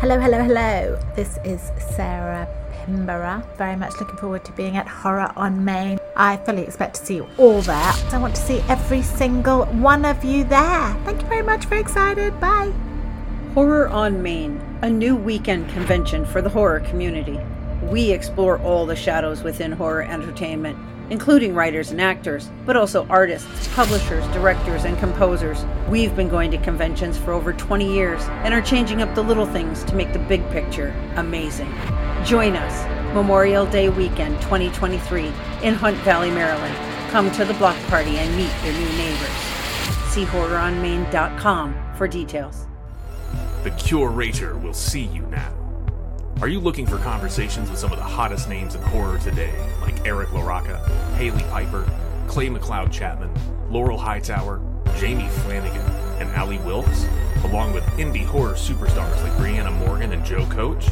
Hello, hello, hello. This is Sarah Pinborough. Very much looking forward to being at Horror on Main. I fully expect to see you all there. I want to see every single one of you there. Thank you very much. Very excited. Bye. Horror on Main, a new weekend convention for the horror community. We explore all the shadows within horror entertainment, including writers and actors, but also artists, publishers, directors, and composers. We've been going to conventions for over 20 years and are changing up the little things to make the big picture amazing. Join us Memorial Day weekend 2023 in Hunt Valley, Maryland. Come to the block party and meet your new neighbors. See horroronmain.com for details. The Curator will see you now. Are you looking for conversations with some of the hottest names in horror today, like Eric LaRocca, Hailey Piper, Clay McLeod Chapman, Laurel Hightower, Jamie Flanagan, and Ally Wilkes, along with indie horror superstars like Briana Morgan and Joe Coach?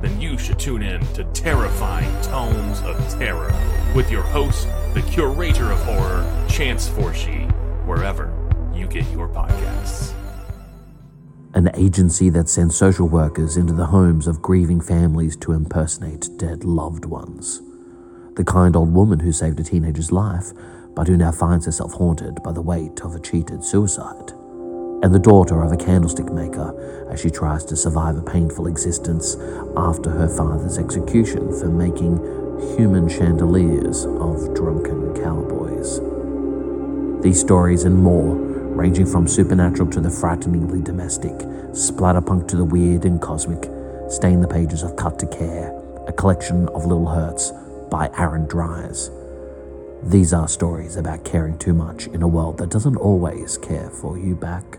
Then you should tune in to Terrifying Tones of Terror with your host, the curator of horror, Chance Forshee, wherever you get your podcasts an agency that sends social workers into the homes of grieving families to impersonate dead loved ones. The kind old woman who saved a teenager's life, but who now finds herself haunted by the weight of a cheated suicide. And the daughter of a candlestick maker as she tries to survive a painful existence after her father's execution for making human chandeliers of drunken cowboys. These stories and more ranging from supernatural to the frighteningly domestic, splatterpunk to the weird and cosmic, stain the pages of Cut to Care, a collection of little hurts by Aaron Dries. These are stories about caring too much in a world that doesn't always care for you back.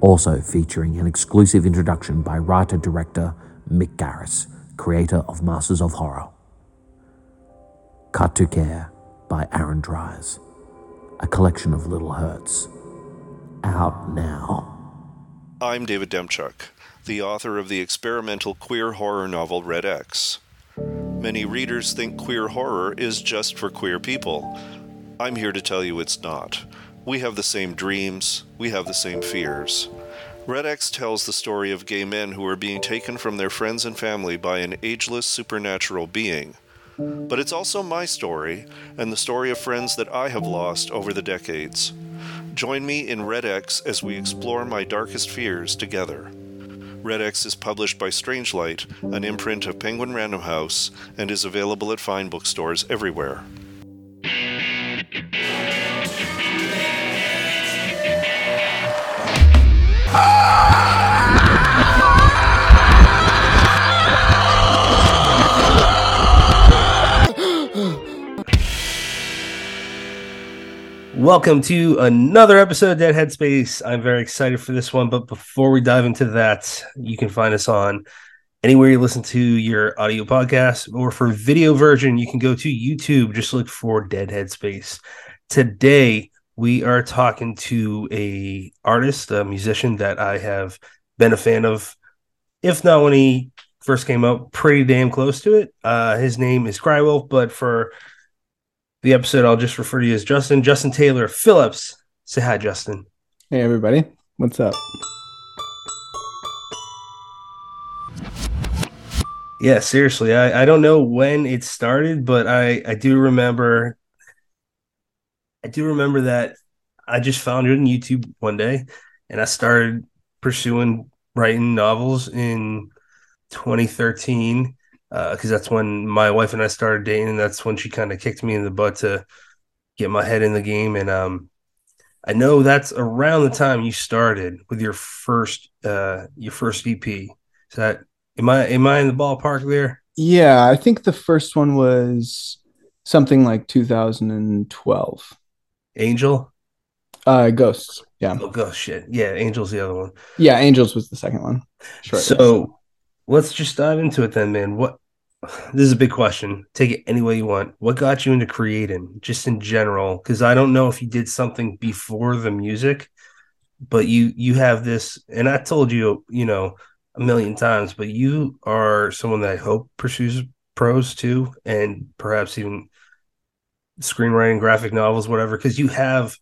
Also featuring an exclusive introduction by writer director Mick Garris, creator of Masters of Horror. Cut to Care by Aaron Dries, a collection of little hurts out now. I'm David Demchuk, the author of the experimental queer horror novel Red X. Many readers think queer horror is just for queer people. I'm here to tell you it's not. We have the same dreams, we have the same fears. Red X tells the story of gay men who are being taken from their friends and family by an ageless supernatural being. But it's also my story, and the story of friends that I have lost over the decades. Join me in Red X as we explore my darkest fears together. Red X is published by Strangelight, an imprint of Penguin Random House, and is available at fine bookstores everywhere. Ah! Welcome to another episode of Dead Headspace. I'm very excited for this one, but before we dive into that, you can find us on anywhere you listen to your audio podcast, or for video version, you can go to YouTube. Just look for Dead Headspace. Today, we are talking to a artist, a musician that I have been a fan of, if not when he first came out, pretty damn close to it. Uh, his name is Crywolf, but for the episode, I'll just refer to you as Justin. Justin Taylor Phillips. Say hi, Justin. Hey, everybody. What's up? Yeah, seriously. I, I don't know when it started, but I, I do remember I do remember that I just found it on YouTube one day and I started pursuing writing novels in 2013 because uh, that's when my wife and I started dating, and that's when she kind of kicked me in the butt to get my head in the game. And um, I know that's around the time you started with your first uh, your first EP. Is that am I am I in the ballpark there? Yeah, I think the first one was something like 2012. Angel. Uh, Ghosts. Yeah. Oh, Ghost. Shit. Yeah, Angel's the other one. Yeah, Angels was the second one. Sure. So let's just dive into it then, man. What this is a big question. Take it any way you want. What got you into creating, just in general? Because I don't know if you did something before the music, but you you have this, and I told you, you know, a million times, but you are someone that I hope pursues prose too, and perhaps even screenwriting, graphic novels, whatever. Because you have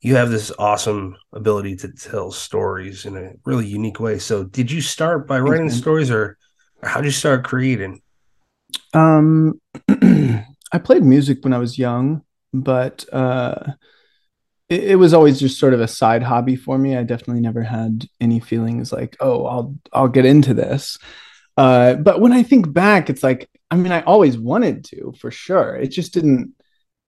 you have this awesome ability to tell stories in a really unique way. So, did you start by writing stories, or, or how did you start creating? Um, I played music when I was young, but uh, it, it was always just sort of a side hobby for me. I definitely never had any feelings like, oh, I'll I'll get into this. Uh, but when I think back, it's like, I mean, I always wanted to for sure. It just didn't.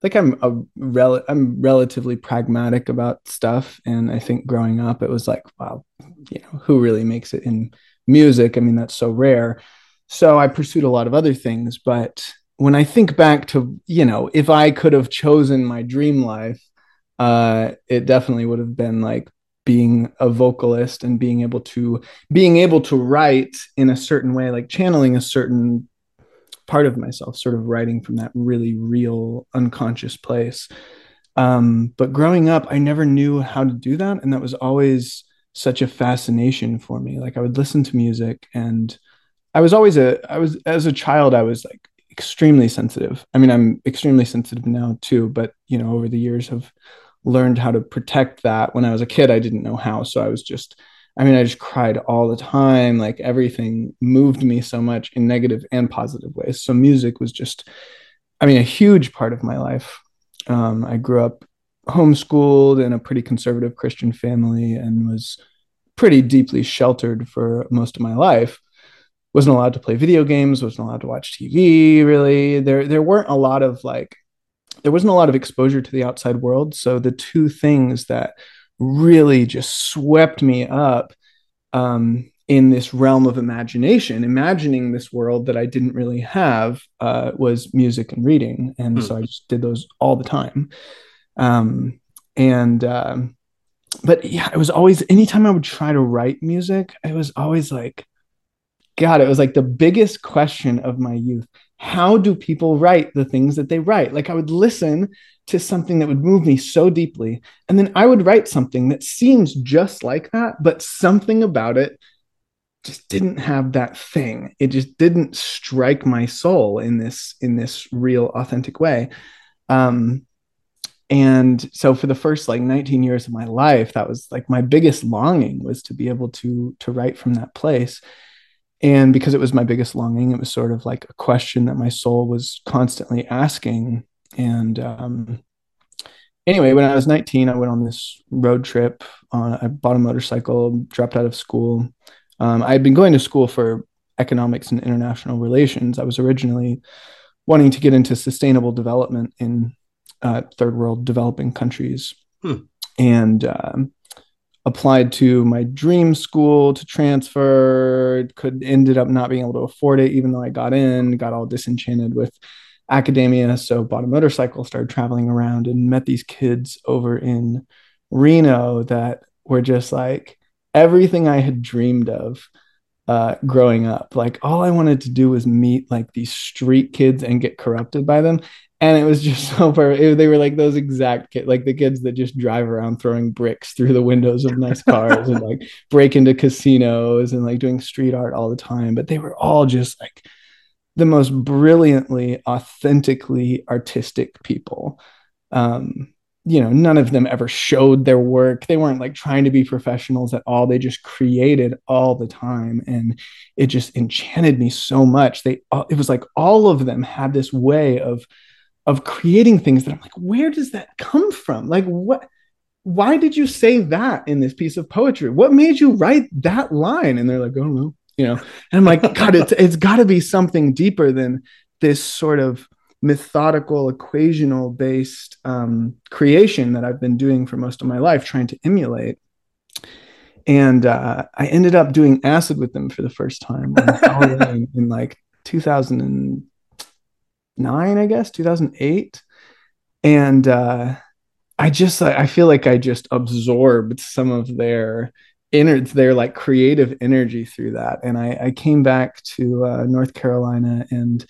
Like I'm a rel- I'm relatively pragmatic about stuff, and I think growing up, it was like, wow, you know, who really makes it in music? I mean, that's so rare. So I pursued a lot of other things, but when I think back to, you know, if I could have chosen my dream life, uh, it definitely would have been like being a vocalist and being able to being able to write in a certain way, like channeling a certain part of myself, sort of writing from that really real unconscious place. Um, but growing up, I never knew how to do that, and that was always such a fascination for me. Like I would listen to music and I was always a I was as a child I was like extremely sensitive. I mean, I'm extremely sensitive now too, but you know, over the years have learned how to protect that. When I was a kid, I didn't know how, so I was just I mean, I just cried all the time. Like everything moved me so much in negative and positive ways. So music was just I mean, a huge part of my life. Um, I grew up homeschooled in a pretty conservative Christian family and was pretty deeply sheltered for most of my life wasn't allowed to play video games, wasn't allowed to watch TV really. There there weren't a lot of like there wasn't a lot of exposure to the outside world. So the two things that really just swept me up um, in this realm of imagination, imagining this world that I didn't really have, uh, was music and reading, and Hmm. so I just did those all the time. Um, and um, but yeah, it was always anytime I would try to write music, it was always like God, it was like the biggest question of my youth. How do people write the things that they write? Like I would listen to something that would move me so deeply, and then I would write something that seems just like that, but something about it just didn't have that thing. It just didn't strike my soul in this in this real authentic way. Um, and so for the first like 19 years of my life, that was like my biggest longing was to be able to to write from that place and because it was my biggest longing it was sort of like a question that my soul was constantly asking. And um, anyway when i was 19 i went on this road trip on i bought a motorcycle dropped out of school. Um, i had been going to school for economics and international relations. I was originally wanting to get into sustainable development in uh, third world developing countries. Hmm. and um, applied to my dream school to transfer could ended up not being able to afford it even though i got in got all disenchanted with academia. So bought a motorcycle started traveling around and met these kids over in reno that were just like everything i had dreamed of uh, growing up. Like all i wanted to do was meet like these street kids and get corrupted by them and it was just so perfect. It- they were like those exact kids, like the kids that just drive around throwing bricks through the windows of nice cars and like break into casinos and like doing street art all the time. But they were all just like the most brilliantly, authentically artistic people. Um, you know, none of them ever showed their work. They weren't like trying to be professionals at all. They just created all the time, and it just enchanted me so much. They, it was like all of them had this way of of creating things that I'm like, where does that come from? Like, what? Why did you say that in this piece of poetry? What made you write that line? And they're like, I don't know, you know. And I'm like, God, it's it's got to be something deeper than this sort of methodical, equational based um, creation that I've been doing for most of my life, trying to emulate. And uh, I ended up doing acid with them for the first time in like 2009, I guess, 2008. And uh, I just, I feel like I just absorbed some of their inner, their like creative energy through that. And I, I came back to uh, North Carolina and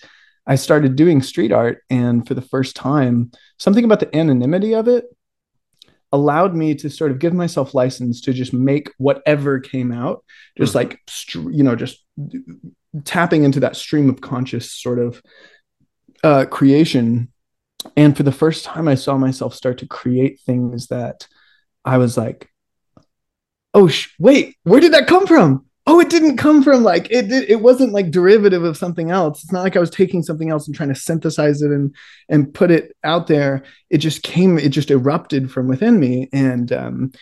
I started doing street art. And for the first time, something about the anonymity of it allowed me to sort of give myself license to just make whatever came out, just like, you know, just tapping into that stream of conscious sort of uh, creation. And for the first time, I saw myself start to create things that I was like, oh sh- wait, where did that come from? Oh, it didn't come from like it did, it wasn't like derivative of something else. It's not like I was taking something else and trying to synthesize it and and put it out there. It just came, it just erupted from within me and um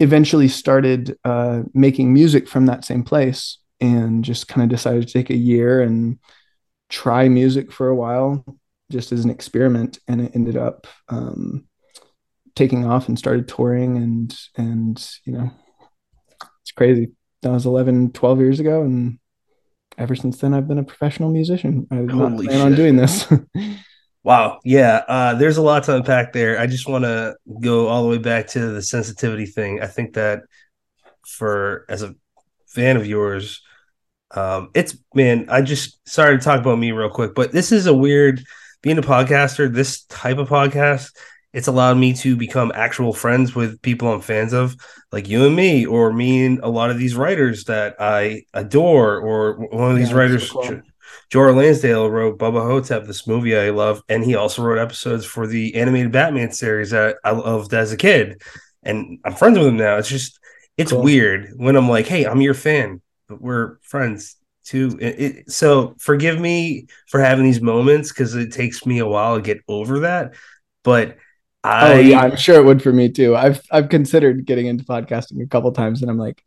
eventually started uh making music from that same place and just kind of decided to take a year and try music for a while just as an experiment and it ended up um, taking off and started touring and and you know it's crazy that was 11 12 years ago and ever since then i've been a professional musician i did not Holy plan on doing this Wow. Yeah. Uh, there's a lot to unpack there. I just want to go all the way back to the sensitivity thing. I think that for as a fan of yours, um, it's man, I just sorry to talk about me real quick, but this is a weird being a podcaster, this type of podcast, it's allowed me to become actual friends with people I'm fans of, like you and me, or me and a lot of these writers that I adore, or one of these Yeah, writers, so cool. Joe R. Lansdale wrote Bubba Ho-Tep, this movie I love, and he also wrote episodes for the animated Batman series that I loved as a kid. And I'm friends with him now. It's just it's Cool. weird when I'm like, hey, I'm your fan, but we're friends too. It, it, so forgive me for having these moments because it takes me a while to get over that. But oh, I oh yeah i'm sure it would for me too i've i've considered getting into podcasting a couple times and i'm like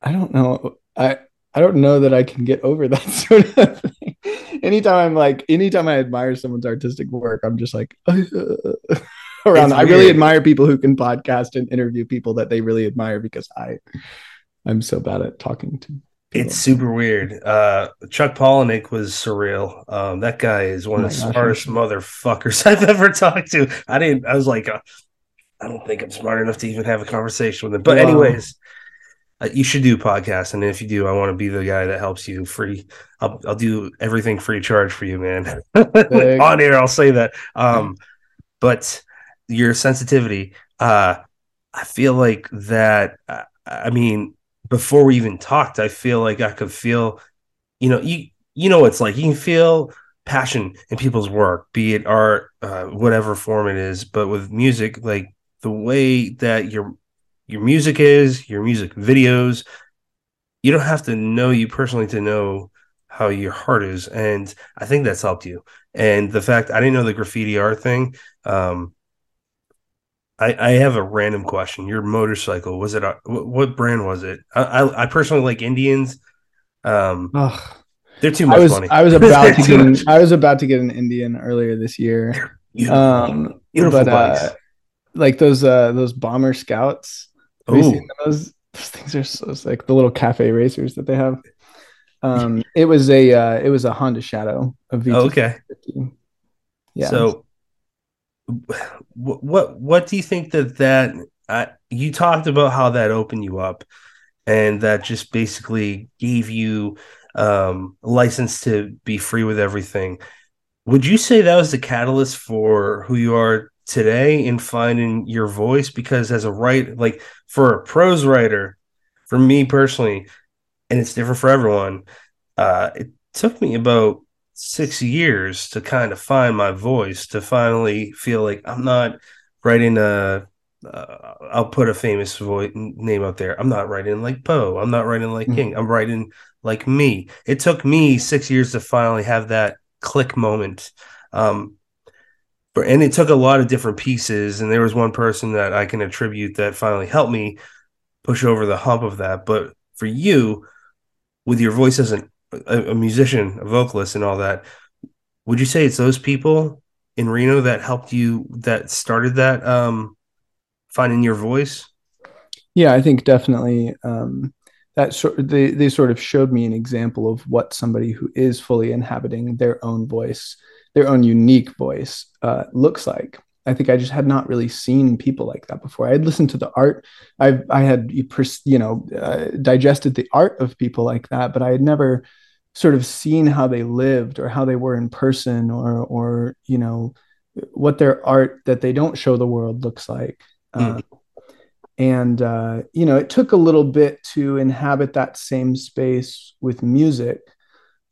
i don't know i i don't know that i can get over that sort of thing anytime i'm like anytime i admire someone's artistic work i'm just like around i really admire people who can podcast and interview people that they really admire because i i'm so bad at talking to people. It's super weird. Uh, Chuck Palahniuk was surreal. Um, that guy is one Oh of the gosh, smartest motherfuckers I've ever talked to. I didn't. I was like, uh, I don't think I'm smart enough to even have a conversation with him. But Wow. anyways, uh, you should do podcasts, and if you do, I want to be the guy that helps you free. I'll I'll do everything free charge for you, man. Big. On air, I'll say that. Um, but your sensitivity, uh, I feel like that. uh, I mean, before we even talked, I feel like I could feel, you know, you you know, it's like you can feel passion in people's work, be it art, uh, whatever form it is. But with music, like the way that your your music is, your music videos, you don't have to know you personally to know how your heart is, and I think that's helped you. And the fact I didn't know the graffiti art thing. Um, I, I have a random question. Your motorcycle was it? A, what, what brand was it? I, I I personally like Indians. Um, Ugh. they're too much I was money. I was about to get an. I was about to get an Indian earlier this year. Beautiful, Um, beautiful but bikes. uh, like those uh those bobber scouts. Have you seen those? Those things are so sick. The little cafe racers that they have. Um, it was a uh, it was a Honda Shadow, a VT. Oh, okay. Yeah. So, what what do you think that that uh, you talked about how that opened you up, and that just basically gave you um, license to be free with everything. Would you say that was the catalyst for who you are today in finding your voice? Because as a writer, like for a prose writer, for me personally, and it's different for everyone, uh, it took me about six years to kind of find my voice to finally feel like I'm not writing a. Uh, I'll put a famous voice name out there. I'm not writing like Poe. I'm not writing like Mhm. King. I'm writing like me. It took me six years to finally have that click moment. Um, but and it took a lot of different pieces. And there was one person that I can attribute that finally helped me push over the hump of that. But for you, with your voice as an, a, a musician, a vocalist, and all that, would you say it's those people in Reno that helped you that started that um, finding your voice? Yeah, I think definitely um, that sort they they sort of showed me an example of what somebody who is fully inhabiting their own voice, their own unique voice, uh, looks like. I think I just had not really seen people like that before. I had listened to the art. I I had you know uh, digested the art of people like that, but I had never sort of seen how they lived or how they were in person or or you know what their art that they don't show the world looks like. Uh, and uh, you know it took a little bit to inhabit that same space with music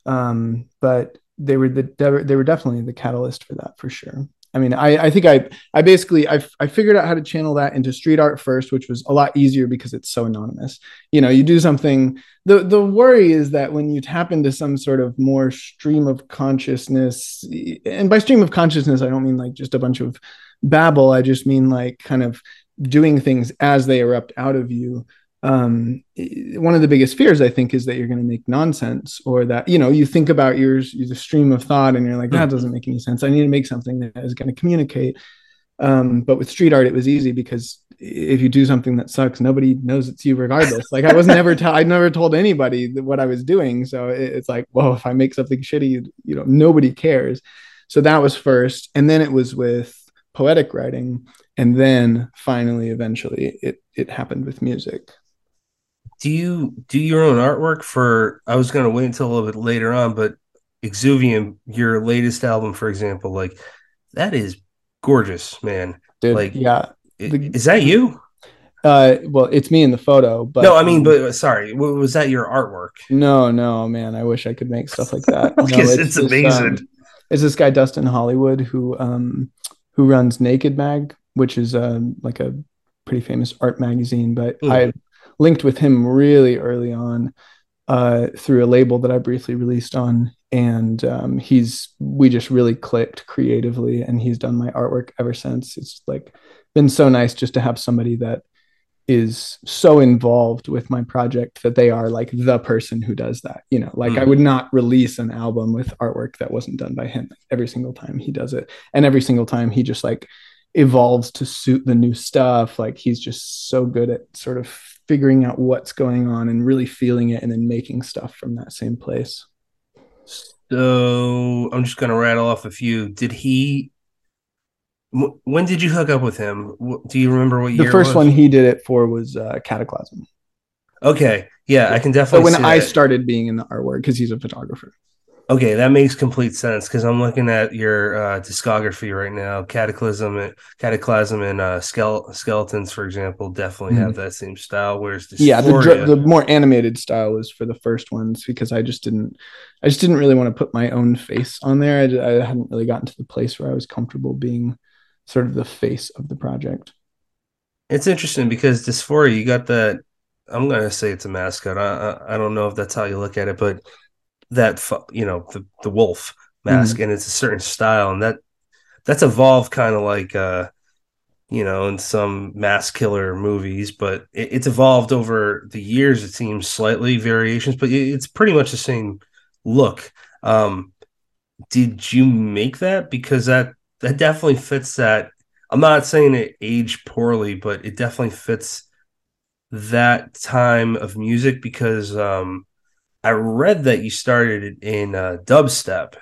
um, but they were the they were definitely the catalyst for that for sure I mean, I, I think I I basically I, I figured out how to channel that into street art first, which was a lot easier because it's so anonymous. You know, you do something. The the worry is that when you tap into some sort of more stream of consciousness, and by stream of consciousness, I don't mean like just a bunch of babble. I just mean like kind of doing things as they erupt out of you um, one of the biggest fears I think is that you're going to make nonsense or that you know you think about your the stream of thought and you're like that doesn't make any sense. I need to make something that is going to communicate. Um, but with street art, it was easy because if you do something that sucks, nobody knows it's you regardless. like I was never, t- I never told anybody what I was doing. So it, it's like, well, if I make something shitty, you know, nobody cares. So that was first, and then it was with poetic writing, and then finally, eventually, it it happened with music do you do your own artwork for i was going to wait until a little bit later on but exuvium your latest album for example like that is gorgeous man. Dude, like yeah. the, is that you? Uh well it's me in the photo but no i mean um, but sorry was that your artwork? No no man i wish i could make stuff like that. No, it's, it's amazing um, it's this guy dustin hollywood who um who runs naked mag which is um like a pretty famous art magazine but mm. i linked with him really early on uh, through a label that I briefly released on, and um, he's we just really clicked creatively, and he's done my artwork ever since. It's like been so nice just to have somebody that is so involved with my project that they are like the person who does that you know like mm. i would not release an album with artwork that wasn't done by him every single time he does it and every single time he just like evolves to suit the new stuff like he's just so good at sort of figuring out what's going on and really feeling it and then making stuff from that same place. So I'm just going to rattle off a few. Did he? When did you hook up with him? Do you remember what year? The first one he did it for was uh, Cataclasm. Okay, yeah, I can definitely. So when I that. started being in the artwork, because he's a photographer. Okay, that makes complete sense because I'm looking at your uh, discography right now. Cataclasm, and, Cataclasm, and uh, Skele- Skeletons, for example, definitely mm-hmm. have that same style. Whereas Dysphoria... yeah, the, the more animated style was for the first ones because I just didn't, I just didn't really want to put my own face on there. I, I hadn't really gotten to the place where I was comfortable being sort of the face of the project. It's interesting because Dysphoria, you got that. I'm gonna say it's a mascot. I, I I don't know if that's how you look at it, but that you know the the wolf mask, mm. and it's a certain style, and that that's evolved kind of like uh you know in some mass killer movies, but it, it's evolved over the years. It seems slightly variations, but it, it's pretty much the same look. Um, did you make that because that that definitely fits that? I'm not saying it aged poorly, but it definitely fits that time of music because um I read that you started in uh, dubstep.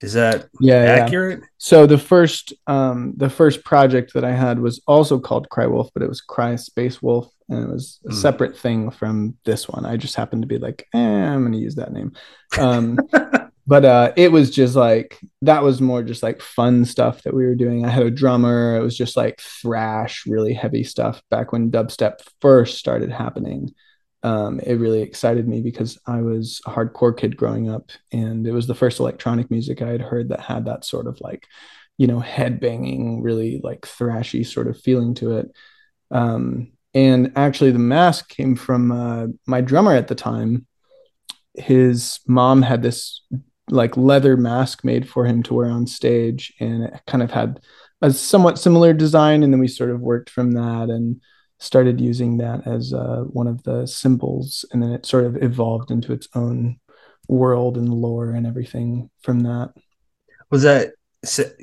Is that yeah, accurate? Yeah. So the first um, the first project that I had was also called Cry Wolf, but it was Cry Space Wolf, and it was a mm. separate thing from this one. I just happened to be like, eh, I'm going to use that name. Um, but uh, it was just like that was more just like fun stuff that we were doing. I had a drummer. It was just like thrash, really heavy stuff back when dubstep first started happening um, it really excited me because I was a hardcore kid growing up, and it was the first electronic music I had heard that had that sort of like, you know, head banging, really like thrashy sort of feeling to it. Um, and actually, the mask came from uh, my drummer at the time. His mom had this like leather mask made for him to wear on stage, and it kind of had a somewhat similar design. And then we sort of worked from that and started using that as uh, one of the symbols, and then it sort of evolved into its own world and lore and everything from that. Was that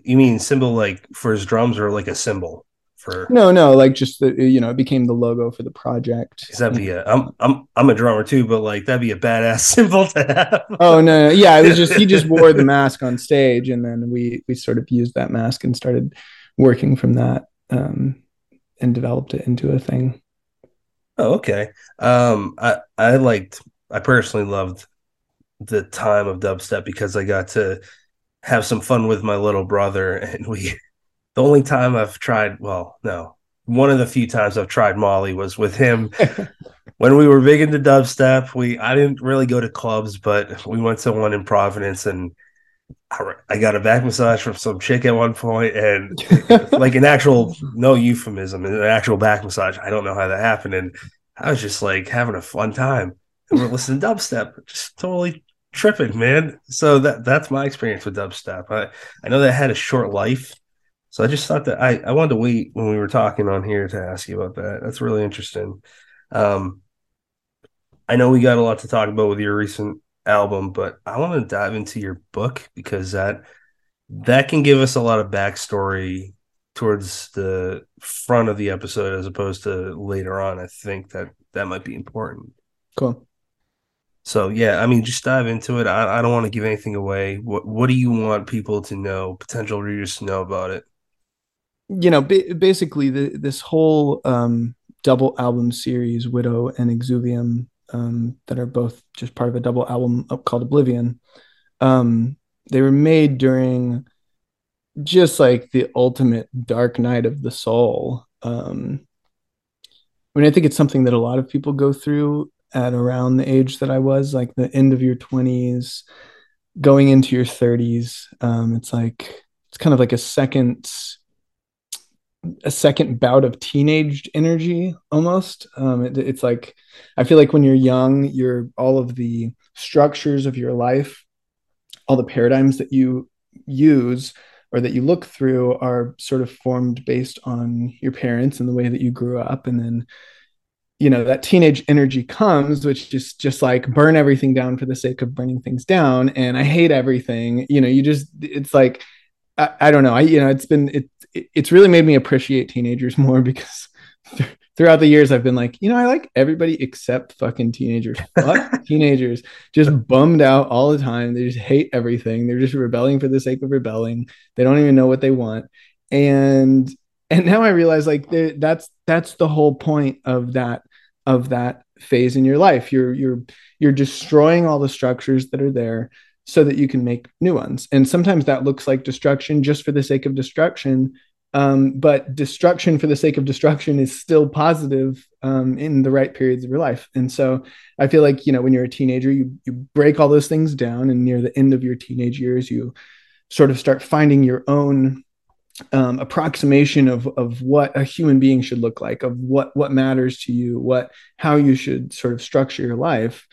you mean symbol like for his drums or like a symbol? For... No, no, like just the you know, it became the logo for the project. Cause that'd be a I'm I'm I'm a drummer too, but like that'd be a badass symbol to have. oh no, no, yeah, it was just he just wore the mask on stage and then we we sort of used that mask and started working from that. Um and developed it into a thing. Oh, okay. Um, I I liked. I personally loved the time of dubstep because I got to have some fun with my little brother, and we. The only time I've tried, well, no, one of the few times I've tried Molly was with him when we were big into dubstep. We I didn't really go to clubs, but we went to one in Providence, and I got a back massage from some chick at one point, and like an actual no euphemism, an actual back massage. I don't know how that happened, and I was just like having a fun time. And we're listening to dubstep, just totally tripping, man. So that that's my experience with dubstep. I I know that had a short life, so I just thought that I I wanted to wait when we were talking on here to ask you about that. That's really interesting. Um, I know we got a lot to talk about with your recent album, but I want to dive into your book because that that can give us a lot of backstory towards the front of the episode as opposed to later on. I think that that might be important. Cool. So yeah, I mean, just dive into it. I, I don't want to give anything away. What What do you want people to know, potential readers to know about it? You know, ba- basically, the, this whole um, double album series, Widow and Exuvium, um, that are both just part of a double album called Oblivion. Um, they were made during just like the ultimate dark night of the soul. Um, I mean, I think it's something that a lot of people go through at around the age that I was, like the end of your 20s, going into your 30s. Um, it's like, it's kind of like a second a second bout of teenage energy almost. Um, it, it's like i feel like when you're young you're all of the structures of your life all the paradigms that you use or that you look through are sort of formed based on your parents and the way that you grew up. And then you know that teenage energy comes which is just like burn everything down for the sake of burning things down. And i hate everything. You know you just it's like I, I don't know i you know it's been it, it's really made me appreciate teenagers more because throughout the years I've been like, you know, I like everybody except fucking teenagers. Fuck teenagers. Just bummed out all the time. They just hate everything. They're just rebelling for the sake of rebelling. They don't even know what they want. And and now I realize like that's that's the whole point of that of that phase in your life. You're you're you're destroying all the structures that are there so that you can make new ones. And sometimes that looks like destruction just for the sake of destruction. Um, but destruction for the sake of destruction is still positive um, in the right periods of your life. And so I feel like, you know, when you're a teenager, you, you break all those things down and near the end of your teenage years, you sort of start finding your own um, approximation of, of what a human being should look like, of what, what matters to you, what, how you should sort of structure your life.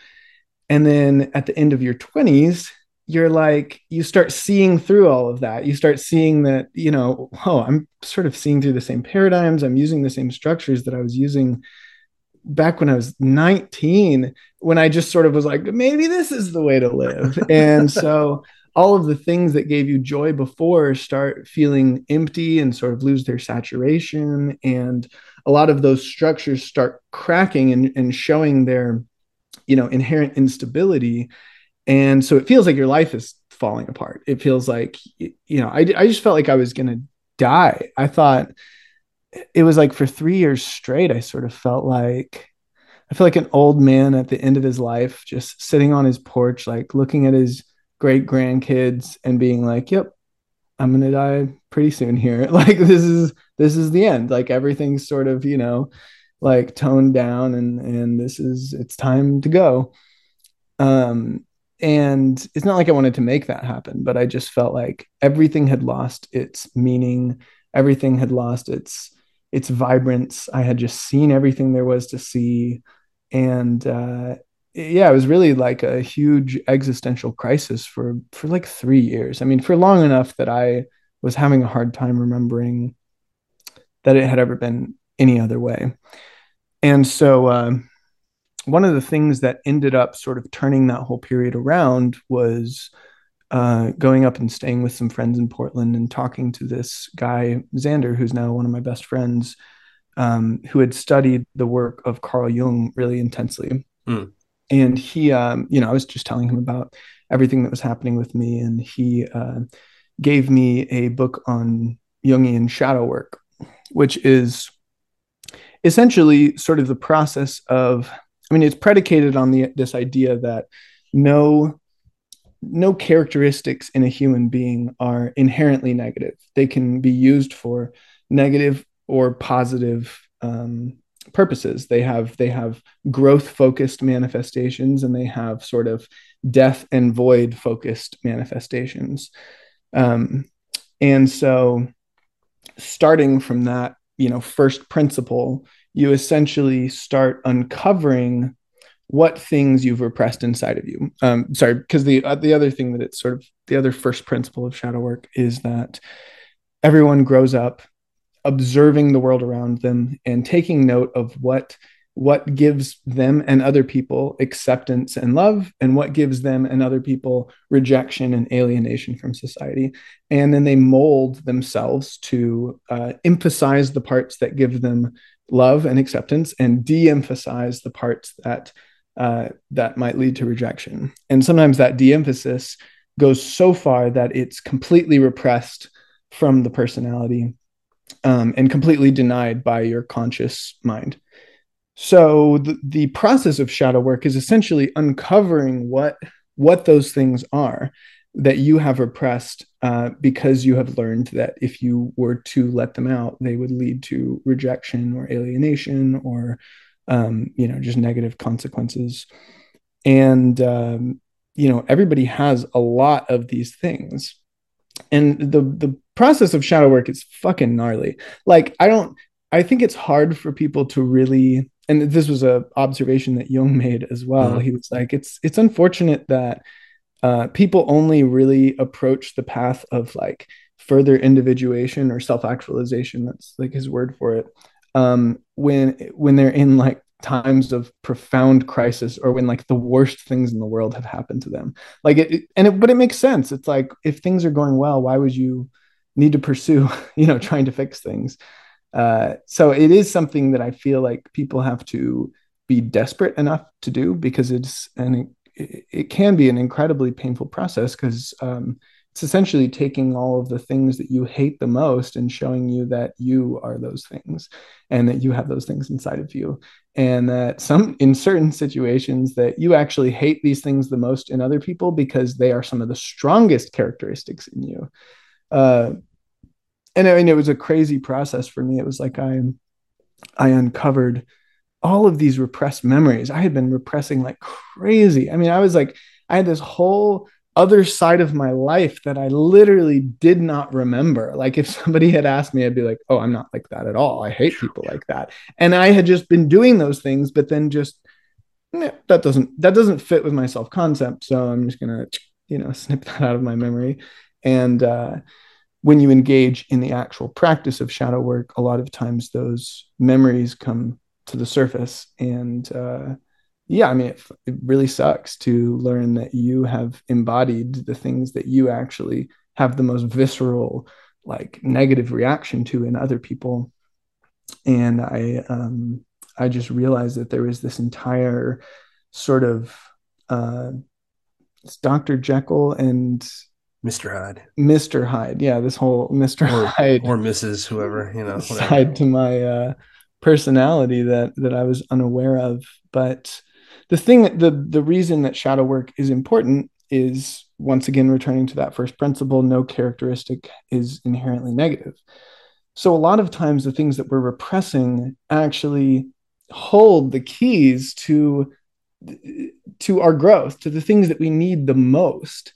And then at the end of your 20s, you're like you start seeing through all of that. You start seeing that you know oh i'm sort of seeing through the same paradigms. I'm using the same structures that i was using back when i was 19 when i just sort of was like maybe this is the way to live. And so all of the things that gave you joy before start feeling empty and sort of lose their saturation. And a lot of those structures start cracking and, and showing their you know inherent instability and so it feels like your life is falling apart. It feels like you know i, I just felt like i was to die. I thought it was like for three years straight i sort of felt like i feel like an old man at the end of his life just sitting on his porch like looking at his great grandkids and being like yep i'm to die pretty soon here. Like this is this is the end. Like everything's sort of you know like toned down and and this is it's time to go. Um and it's not like I wanted to make that happen, but I just felt like everything had lost its meaning, everything had lost its its vibrance. I had just seen everything there was to see, and uh, yeah, it was really like a huge existential crisis for for like three years. I mean, for long enough that I was having a hard time remembering that it had ever been any other way, and so. Uh, one of the things that ended up sort of turning that whole period around was uh, going up and staying with some friends in Portland and talking to this guy, Xander, who's now one of my best friends, um, who had studied the work of Carl Jung really intensely. Mm. And he, um, you know, I was just telling him about everything that was happening with me. And he uh, gave me a book on Jungian shadow work, which is essentially sort of the process of I mean, it's predicated on the this idea that no no characteristics in a human being are inherently negative. They can be used for negative or positive um, purposes they have they have growth focused manifestations and they have sort of death and void focused manifestations um, and so starting from that you know first principle you essentially start uncovering what things you've repressed inside of you. Um, sorry because the uh, the other thing that it's sort of the other first principle of shadow work is that everyone grows up observing the world around them and taking note of what what gives them and other people acceptance and love and what gives them and other people rejection and alienation from society. And then they mold themselves to uh, emphasize the parts that give them love and acceptance and de-emphasize the parts that uh, that might lead to rejection and sometimes that de-emphasis goes so far that it's completely repressed from the personality um, and completely denied by your conscious mind. So the, the process of shadow work is essentially uncovering what what those things are that you have repressed uh, because you have learned that if you were to let them out, they would lead to rejection or alienation or um, you know just negative consequences. And um, you know everybody has a lot of these things, and the the process of shadow work is fucking gnarly. Like I don't I think it's hard for people to really and this was a observation that Jung made as well. Mm-hmm. He was like it's it's unfortunate that uh, people only really approach the path of like further individuation or self-actualization that's like his word for it um, when when they're in like times of profound crisis or when like the worst things in the world have happened to them. Like it and it but it makes sense. It's like if things are going well why would you need to pursue you know trying to fix things? Uh, so it is something that i feel like people have to be desperate enough to do because it's and it, it can be an incredibly painful process because um, it's essentially taking all of the things that you hate the most and showing you that you are those things and that you have those things inside of you and that some in certain situations that you actually hate these things the most in other people because they are some of the strongest characteristics in you uh, and I mean, it was a crazy process for me. It was like I, I uncovered all of these repressed memories. I had been repressing like crazy. I mean, I was like, I had this whole other side of my life that I literally did not remember. Like if somebody had asked me, I'd be like, "Oh, I'm not like that at all. I hate people like that." And I had just been doing those things, but then just that doesn't that doesn't fit with my self concept. So I'm just gonna you know snip that out of my memory. And uh, when you engage in the actual practice of shadow work, a lot of times those memories come to the surface. And uh, yeah, I mean, it, it really sucks to learn that you have embodied the things that you actually have the most visceral, like negative reaction to in other people. And I, um, I just realized that there was this entire sort of uh, Dr. Jekyll and Mr. Hyde. Mr. Hyde. Yeah, this whole Mr. Or, Hyde or Mrs. Whoever, you know, whatever. side to my uh, personality that that I was unaware of. But the thing, the the reason that shadow work is important is once again returning to that first principle: no characteristic is inherently negative. So a lot of times, the things that we're repressing actually hold the keys to to our growth, to the things that we need the most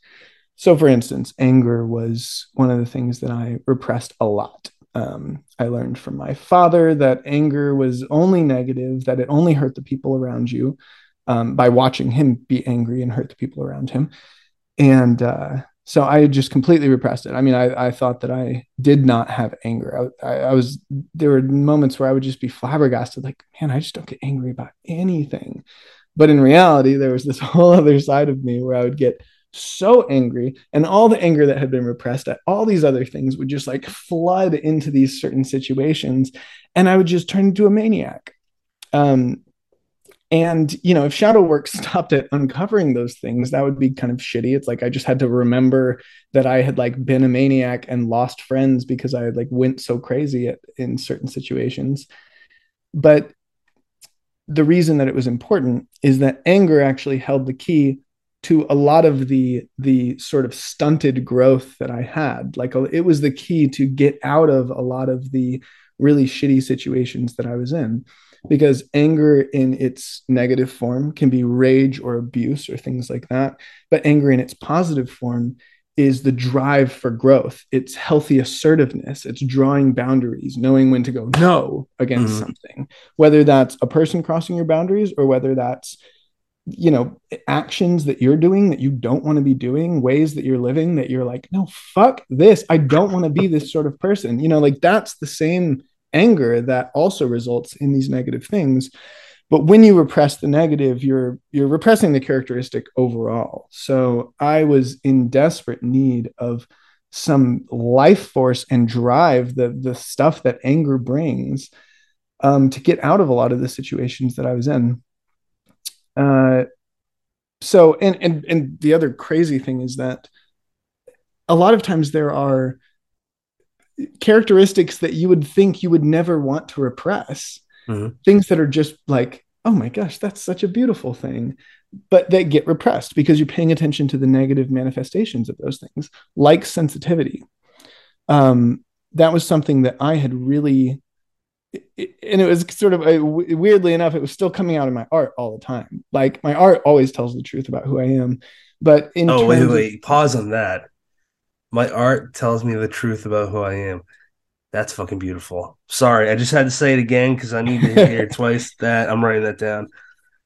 so, for instance, anger was one of the things that I repressed a lot. Um, I learned from my father that anger was only negative, that it only hurt the people around you um, by watching him be angry and hurt the people around him. And uh, so I just completely repressed it. I mean, I, I thought that I did not have anger. I, I, I, was, there were moments where I would just be flabbergasted, like, man, I just don't get angry about anything. But in reality, there was this whole other side of me where I would get so angry and all the anger that had been repressed at all these other things would just like flood into these certain situations and i would just turn into a maniac. Um, and you know if shadow work stopped at uncovering those things that would be kind of shitty. It's like i just had to remember that i had like been a maniac and lost friends because i had like went so crazy at, in certain situations. But the reason that it was important is that anger actually held the key to a lot of the the sort of stunted growth that I had. Like it was the key to get out of a lot of the really shitty situations that I was in. because anger in its negative form can be rage or abuse or things like that but anger in its positive form is the drive for growth it's healthy assertiveness it's drawing boundaries knowing when to go no against mm-hmm. something whether that's a person crossing your boundaries or whether that's you know actions that you're doing that you don't want to be doing ways that you're living that you're like no fuck this. I don't want to be this sort of person. You know like that's the same anger that also results in these negative things. But when you repress the negative you're you're repressing the characteristic overall. So i was in desperate need of some life force and drive the the stuff that anger brings um, to get out of a lot of the situations that i was in uh, so and and and the other crazy thing is that a lot of times there are characteristics that you would think you would never want to repress mm-hmm. things that are just like oh my gosh that's such a beautiful thing but that get repressed because you're paying attention to the negative manifestations of those things like sensitivity um, that was something that i had really and it was sort of weirdly enough, it was still coming out in my art all the time. Like my art always tells the truth about who I am. But in oh wait wait of, pause on that. My art tells me the truth about who I am. That's fucking beautiful. Sorry, I just had to say it again because I need to hear it twice. That I'm writing that down.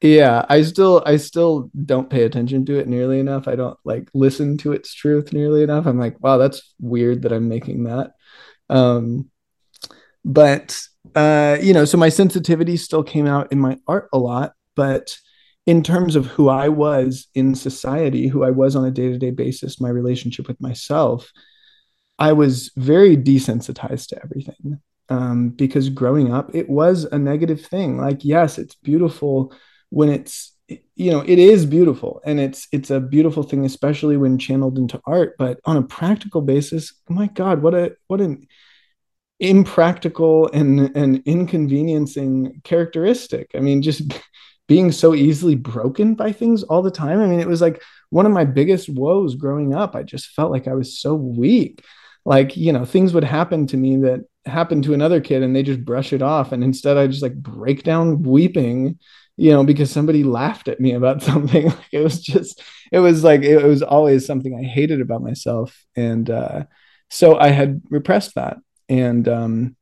Yeah, I still I still don't pay attention to it nearly enough. I don't like listen to its truth nearly enough. I'm like, wow, that's weird that I'm making that. Um, but uh, you know, so my sensitivity still came out in my art a lot, but in terms of who I was in society, who I was on a day to day basis, my relationship with myself, I was very desensitized to everything. Um, because growing up, it was a negative thing. Like, yes, it's beautiful when it's, you know, it is beautiful and it's it's a beautiful thing, especially when channeled into art. But on a practical basis, my God, what a what an impractical and and inconveniencing characteristic. I mean, just being so easily broken by things all the time. I mean, it was like one of my biggest woes growing up. I just felt like I was so weak. Like, you know, things would happen to me that happened to another kid and they just brush it off. And instead I just like break down weeping, you know, because somebody laughed at me about something. Like it was just, it was like, it was always something I hated about myself. And uh, so I had repressed that and um,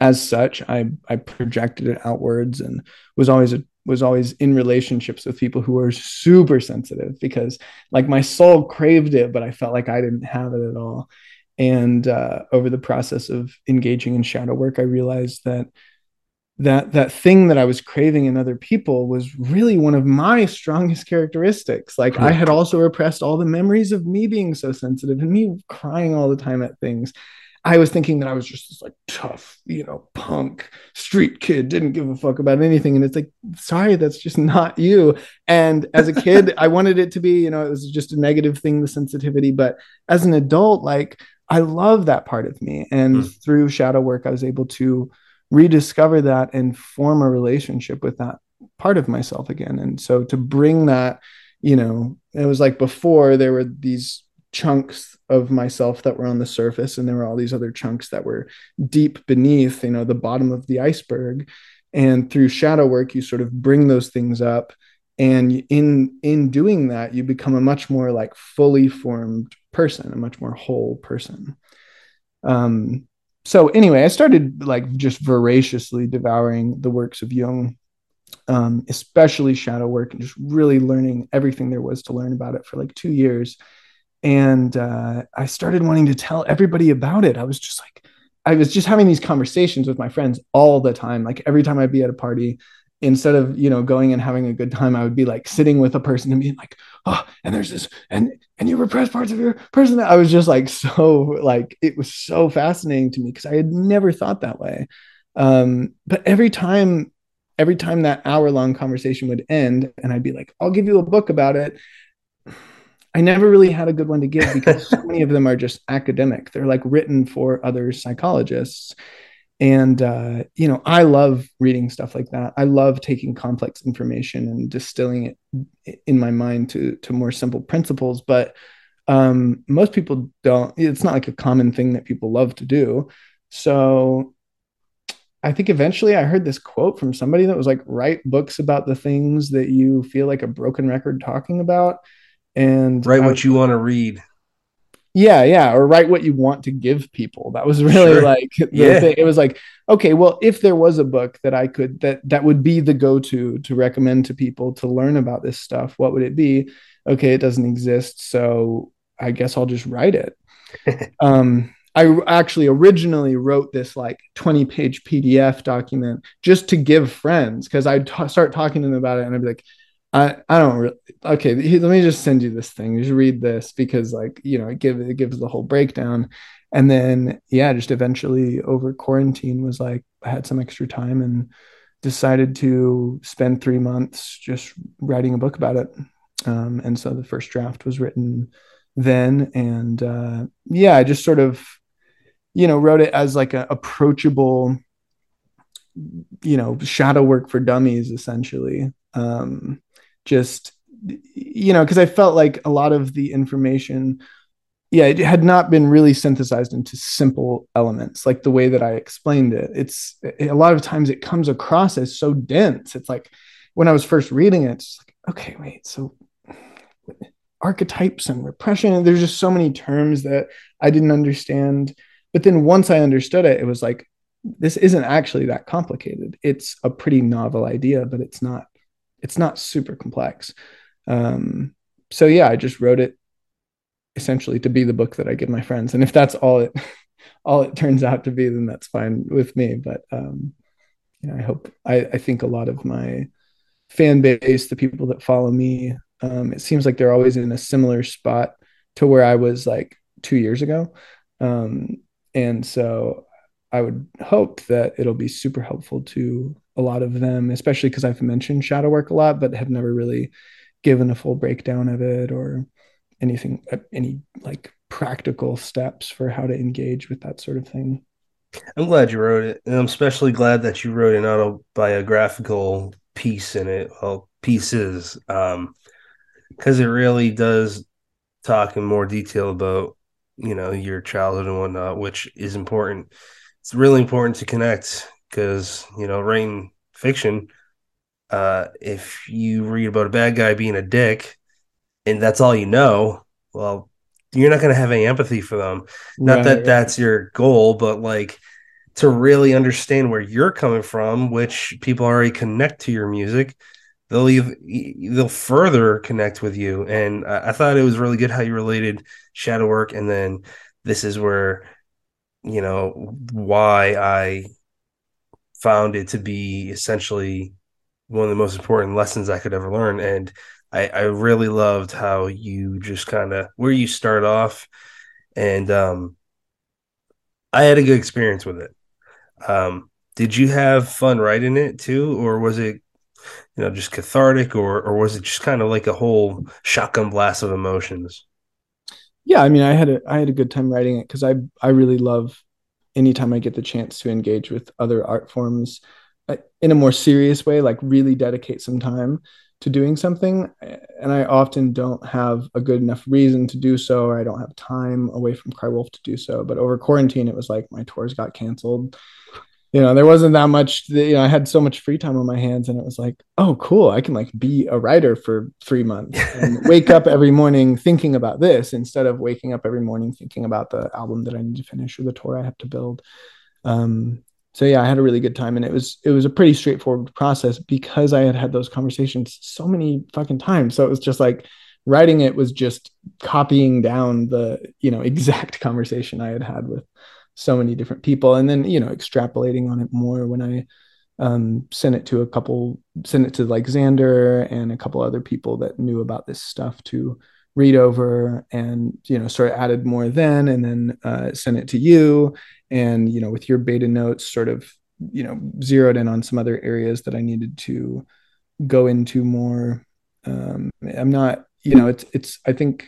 as such, I I projected it outwards and was always a, was always in relationships with people who were super sensitive because like my soul craved it, but I felt like I didn't have it at all. And uh, over the process of engaging in shadow work, I realized that that that thing that I was craving in other people was really one of my strongest characteristics. Like I had also repressed all the memories of me being so sensitive and me crying all the time at things I was thinking that I was just this like tough, you know, punk street kid, didn't give a fuck about anything. And it's like, sorry, that's just not you. And as a kid, I wanted it to be, you know, it was just a negative thing, the sensitivity. But as an adult, like I love that part of me. And mm. through shadow work, I was able to rediscover that and form a relationship with that part of myself again. And so to bring that, you know, it was like before there were these chunks of myself that were on the surface and there were all these other chunks that were deep beneath you know the bottom of the iceberg. And through shadow work you sort of bring those things up. And in in doing that you become a much more like fully formed person a much more whole person. Um so anyway i started like just voraciously devouring the works of Jung um, especially shadow work and just really learning everything there was to learn about it for like two years and uh, I started wanting to tell everybody about it. I was just like, I was just having these conversations with my friends all the time. Like every time I'd be at a party, instead of you know going and having a good time, I would be like sitting with a person and being like, oh, and there's this, and and you repress parts of your person. I was just like so like it was so fascinating to me because I had never thought that way. Um, but every time every time that hour long conversation would end and I'd be like, I'll give you a book about it. I never really had a good one to give because so many of them are just academic. They're like written for other psychologists. And, uh, you know, I love reading stuff like that. I love taking complex information and distilling it in my mind to, to more simple principles. But um, most people don't, it's not like a common thing that people love to do. So I think eventually I heard this quote from somebody that was like, write books about the things that you feel like a broken record talking about. And Write what you want to read. yeah yeah or write what you want to give people that was really Sure. like the Yeah. thing. it was like okay well if there was a book that i could that that would be the go-to to recommend to people to learn about this stuff what would it be okay it doesn't exist so i guess i'll just write it um i actually originally wrote this like 20 page pdf document just to give friends because i'd t- start talking to them about it and i'd be like I, I don't really okay let me just send you this thing. Just read this because like you know it gives it gives the whole breakdown. And then yeah just eventually over quarantine was like i had some extra time and decided to spend three months just writing a book about it. Um, and so the first draft was written then and uh, yeah i just sort of you know wrote it as like a approachable you know shadow work for dummies essentially. Um, just you know because i felt like a lot of the information yeah it had not been really synthesized into simple elements like the way that i explained it. It's a lot of times it comes across as so dense. It's like when i was first reading it it's like okay wait so archetypes and repression there's just so many terms that i didn't understand. But then once i understood it it was like this isn't actually that complicated. It's a pretty novel idea but it's not it's not super complex. Um so yeah i just wrote it essentially to be the book that i give my friends. And if that's all it all it turns out to be then that's fine with me. But um you know i hope i i think a lot of my fan base the people that follow me um it seems like they're always in a similar spot to where i was like two years ago. Um and so I would hope that it'll be super helpful to a lot of them, especially because I've mentioned shadow work a lot, but have never really given a full breakdown of it or anything, uh, any like practical steps for how to engage with that sort of thing. I'm glad you wrote it. And I'm especially glad that you wrote an autobiographical piece in it. Well, pieces. Um, because it really does talk in more detail about, you know, your childhood and whatnot, which is important. It's really important to connect because, you know, writing fiction, uh, if you read about a bad guy being a dick and that's all you know, well, you're not going to have any empathy for them. Not Right, that right. that's your goal, but like to really understand where you're coming from, which people already connect to your music, they'll ev- they'll further connect with you. And I, I thought it was really good how you related shadow work, and then this is where you know why I found it to be essentially one of the most important lessons I could ever learn. And I, I really loved how you just kind of where you start off, and um, I had a good experience with it. Um, did you have fun writing it too, or was it, you know, just cathartic, or or was it just kind of like a whole shotgun blast of emotions? Yeah i mean i had a i had a good time writing it because i i really love anytime i get the chance to engage with other art forms uh, in a more serious way like really dedicate some time to doing something and i often don't have a good enough reason to do so or i don't have time away from Crywolf to do so but over quarantine it was like my tours got canceled you know there wasn't that much you know i had so much free time on my hands and it was like oh cool i can like be a writer for three months and wake up every morning thinking about this instead of waking up every morning thinking about the album that i need to finish or the tour i have to build. Um so yeah i had a really good time and it was it was a pretty straightforward process because i had had those conversations so many fucking times. So it was just like writing it was just copying down the you know exact conversation i had had with so many different people and then you know extrapolating on it more when i um, sent it to a couple sent it to like xander and a couple other people that knew about this stuff to read over and you know sort of added more then and then uh, sent it to you. And you know with your beta notes sort of you know zeroed in on some other areas that i needed to go into more. Um, i'm not you know it's it's i think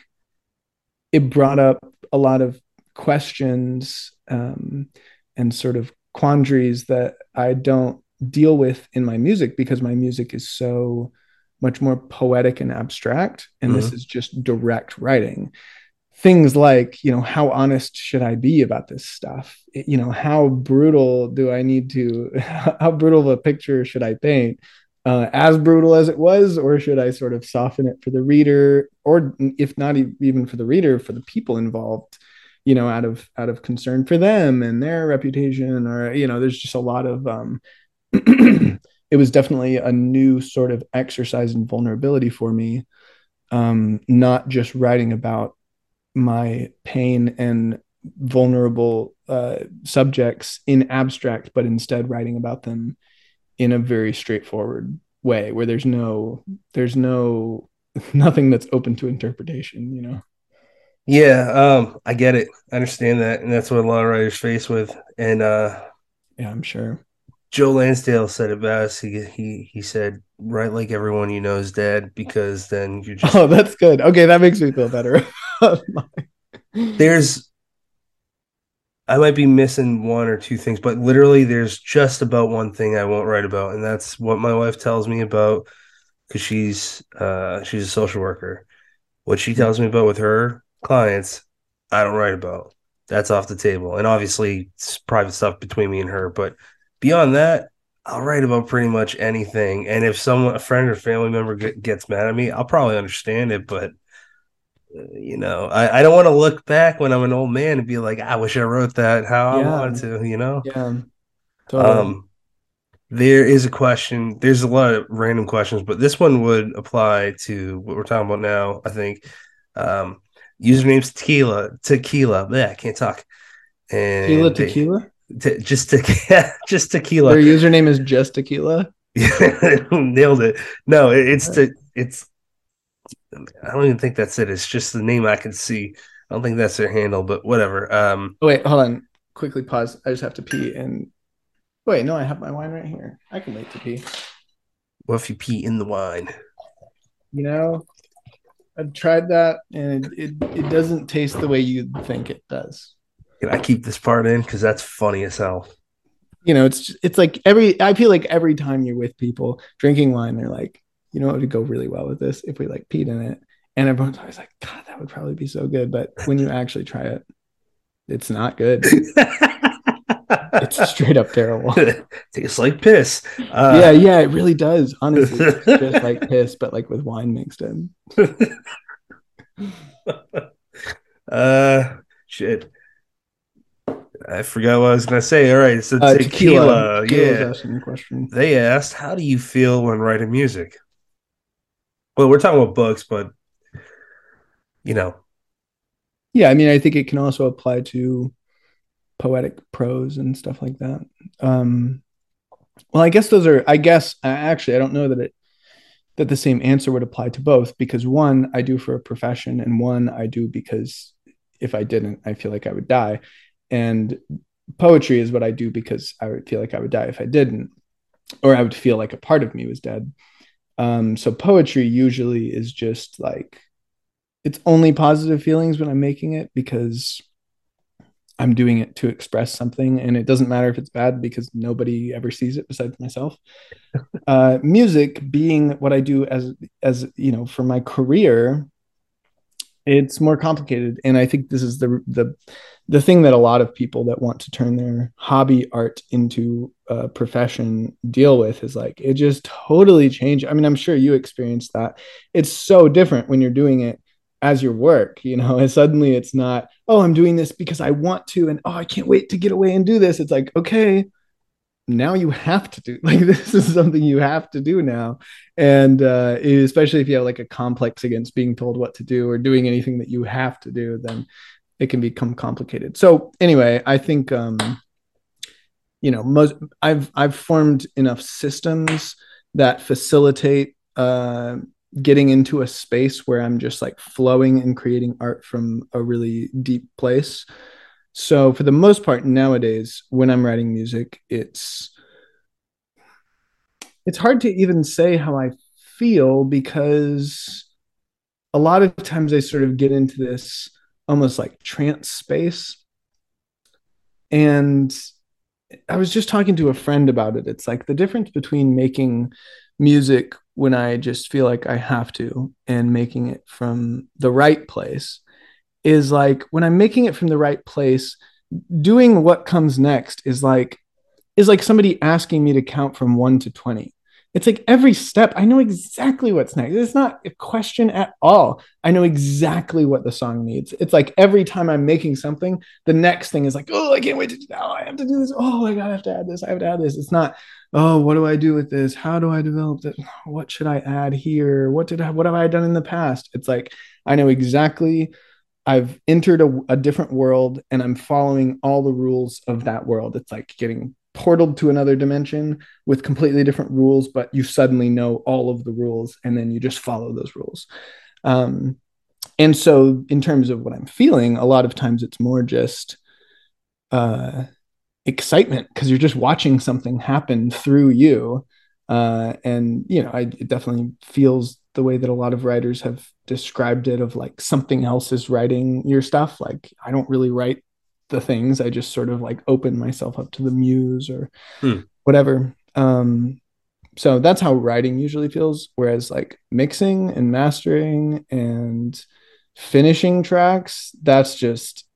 it brought up a lot of questions um, and sort of quandaries that I don't deal with in my music because my music is so much more poetic and abstract. And this is just direct writing. things like you know how honest should i be about this stuff you know how brutal do i need to how brutal of a picture should i paint uh, as brutal as it was or should i sort of soften it for the reader or if not even for the reader for the people involved you know out of out of concern for them and their reputation or you know there's just a lot of um it was definitely a new sort of exercise in vulnerability for me um not just writing about my pain and vulnerable uh, subjects in abstract, but instead writing about them in a very straightforward way where there's no there's no nothing that's open to interpretation you know yeah um i get it. I understand that and that's what a lot of writers face with and uh yeah i'm sure. Joe Lansdale said it best. He he he said write like everyone you know is dead because then you just oh that's good. Okay that makes me feel better. There's I might be missing one or two things, but literally there's just about one thing I won't write about, and that's what my wife tells me about because she's uh she's a social worker. What she tells me about with her clients, I don't write about. That's off the table. And obviously it's private stuff between me and her, but beyond that, I'll write about pretty much anything. And if someone a friend or family member gets mad at me, I'll probably understand it, but you know, I, I don't want to look back when I'm an old man and be like, I wish I wrote that how yeah. I wanted to, you know? Yeah. Totally. Um, there is a question. There's a lot of random questions, but this one would apply to what we're talking about now. I think. Um, username's tequila. Tequila. Yeah, I can't talk. And tequila. They, tequila. T- just te- just tequila. Their username is just tequila. Nailed it. No, it, it's the it's I don't even think that's it. It's just the name I can see. I don't think that's their handle, but whatever. Um, wait, hold on. Quickly pause. I just have to pee. And wait, no, I have my wine right here. I can wait to pee. What if you pee in the wine? You know, I've tried that, and it it, it doesn't taste the way you think it does. Can I keep this part in? Because that's funny as hell. You know, it's it's like every. I feel like every time you're with people drinking wine, they're like, you know, it would go really well with this if we like peed in it. And everyone's always like, God, that would probably be so good. But when you actually try it, it's not good. it's straight up terrible. Tastes like piss. Uh, yeah, yeah, it really does. Honestly, it's just like piss, but like with wine mixed in. uh, shit. I forgot what I was gonna say. All right, so uh, tequila. tequila. Yeah. Question. They asked, "How do you feel when writing music?" Well, we're talking about books, but you know. Yeah, I mean, I think it can also apply to poetic prose and stuff like that. Um, well, I guess those are. I guess actually, I don't know that it that the same answer would apply to both because one I do for a profession, and one I do because if I didn't, I feel like I would die. And poetry is what I do because I would feel like I would die if I didn't, or I would feel like a part of me was dead. Um, so poetry usually is just like it's only positive feelings when I'm making it because I'm doing it to express something, and it doesn't matter if it's bad because nobody ever sees it besides myself. uh, music being what I do as as you know for my career, it's more complicated, and I think this is the the the thing that a lot of people that want to turn their hobby art into a profession deal with is like it just totally changed. I mean, I'm sure you experienced that. It's so different when you're doing it as your work, you know, and suddenly it's not, oh, I'm doing this because I want to, and oh, I can't wait to get away and do this. It's like, okay, now you have to do like this is something you have to do now and uh, especially if you have like a complex against being told what to do or doing anything that you have to do then it can become complicated. So anyway, I think um, you know most I've I've formed enough systems that facilitate uh, getting into a space where I'm just like flowing and creating art from a really deep place. So for the most part nowadays, when I'm writing music, it's it's hard to even say how I feel because a lot of times I sort of get into this almost like trance space. And I was just talking to a friend about it. It's like the difference between making music when I just feel like I have to and making it from the right place is like when I'm making it from the right place, doing what comes next is like is like somebody asking me to count from 1 to 20 it's like every step i know exactly what's next. It's not a question at all. I know exactly what the song needs. It's like every time i'm making something the next thing is like oh i can't wait to do that. Oh, i have to do this. Oh my god i have to add this. I have to add this. It's not oh what do i do with this how do i develop it what should i add here what did i what have i done in the past it's like i know exactly I've entered a, a, different world and I'm following all the rules of that world. It's like getting portaled to another dimension with completely different rules, but you suddenly know all of the rules and then you just follow those rules. Um, and so, in terms of what I'm feeling, a lot of times it's more just uh, excitement because you're just watching something happen through you. Uh, and, you know, I, it definitely feels the way that a lot of writers have described it of like something else is writing your stuff. Like, I don't really write the things. I just sort of like open myself up to the muse or hmm. whatever. Um, so that's how writing usually feels. Whereas like mixing and mastering and finishing tracks, that's just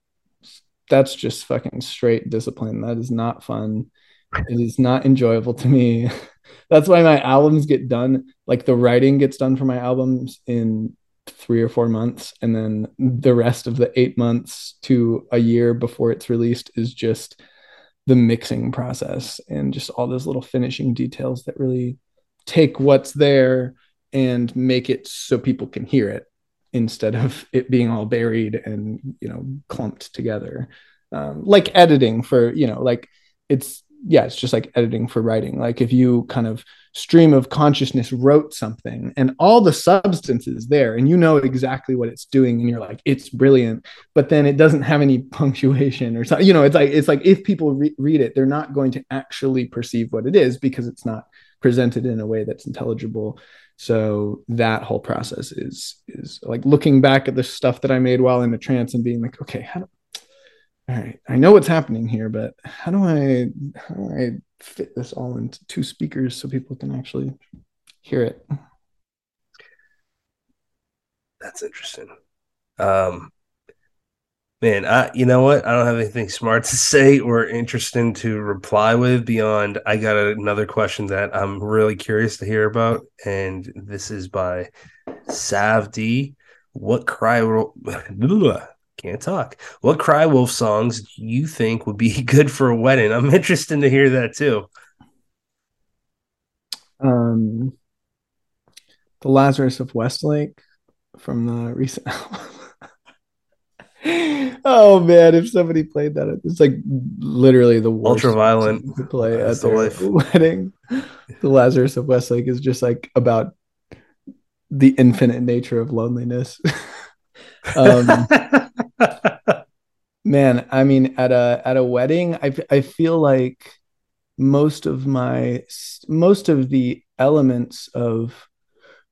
that's just fucking straight discipline. That is not fun. It is not enjoyable to me. that's why my albums get done. Like the writing gets done for my albums in three or four months and then the rest of the eight months to a year before it's released is just the mixing process and just all those little finishing details that really take what's there and make it so people can hear it instead of it being all buried and you know clumped together. Um, like editing for you know like it's yeah it's just like editing for writing. Like if you kind of stream of consciousness wrote something and all the substance is there and you know exactly what it's doing and you're like it's brilliant but then it doesn't have any punctuation or something you know it's like it's like if people re- read it they're not going to actually perceive what it is because it's not presented in a way that's intelligible so that whole process is is like looking back at the stuff that i made while in a trance and being like okay how do, all right i know what's happening here but how do i how do i fit this all into two speakers so people can actually hear it. That's interesting. Um, man, I you know what? I don't have anything smart to say or interesting to reply with beyond I got another question that I'm really curious to hear about, and this is by Sav D. What cry can't talk. What Crywolf songs do you think would be good for a wedding? I'm interested to hear that too. Um, the Lazarus of Westlake from the recent album. Oh man, if somebody played that, it's like literally the worst ultra-violent to play at the life. wedding. The Lazarus of Westlake is just like about the infinite nature of loneliness. um, man, I mean, at a at a wedding, I I feel like most of my most of the elements of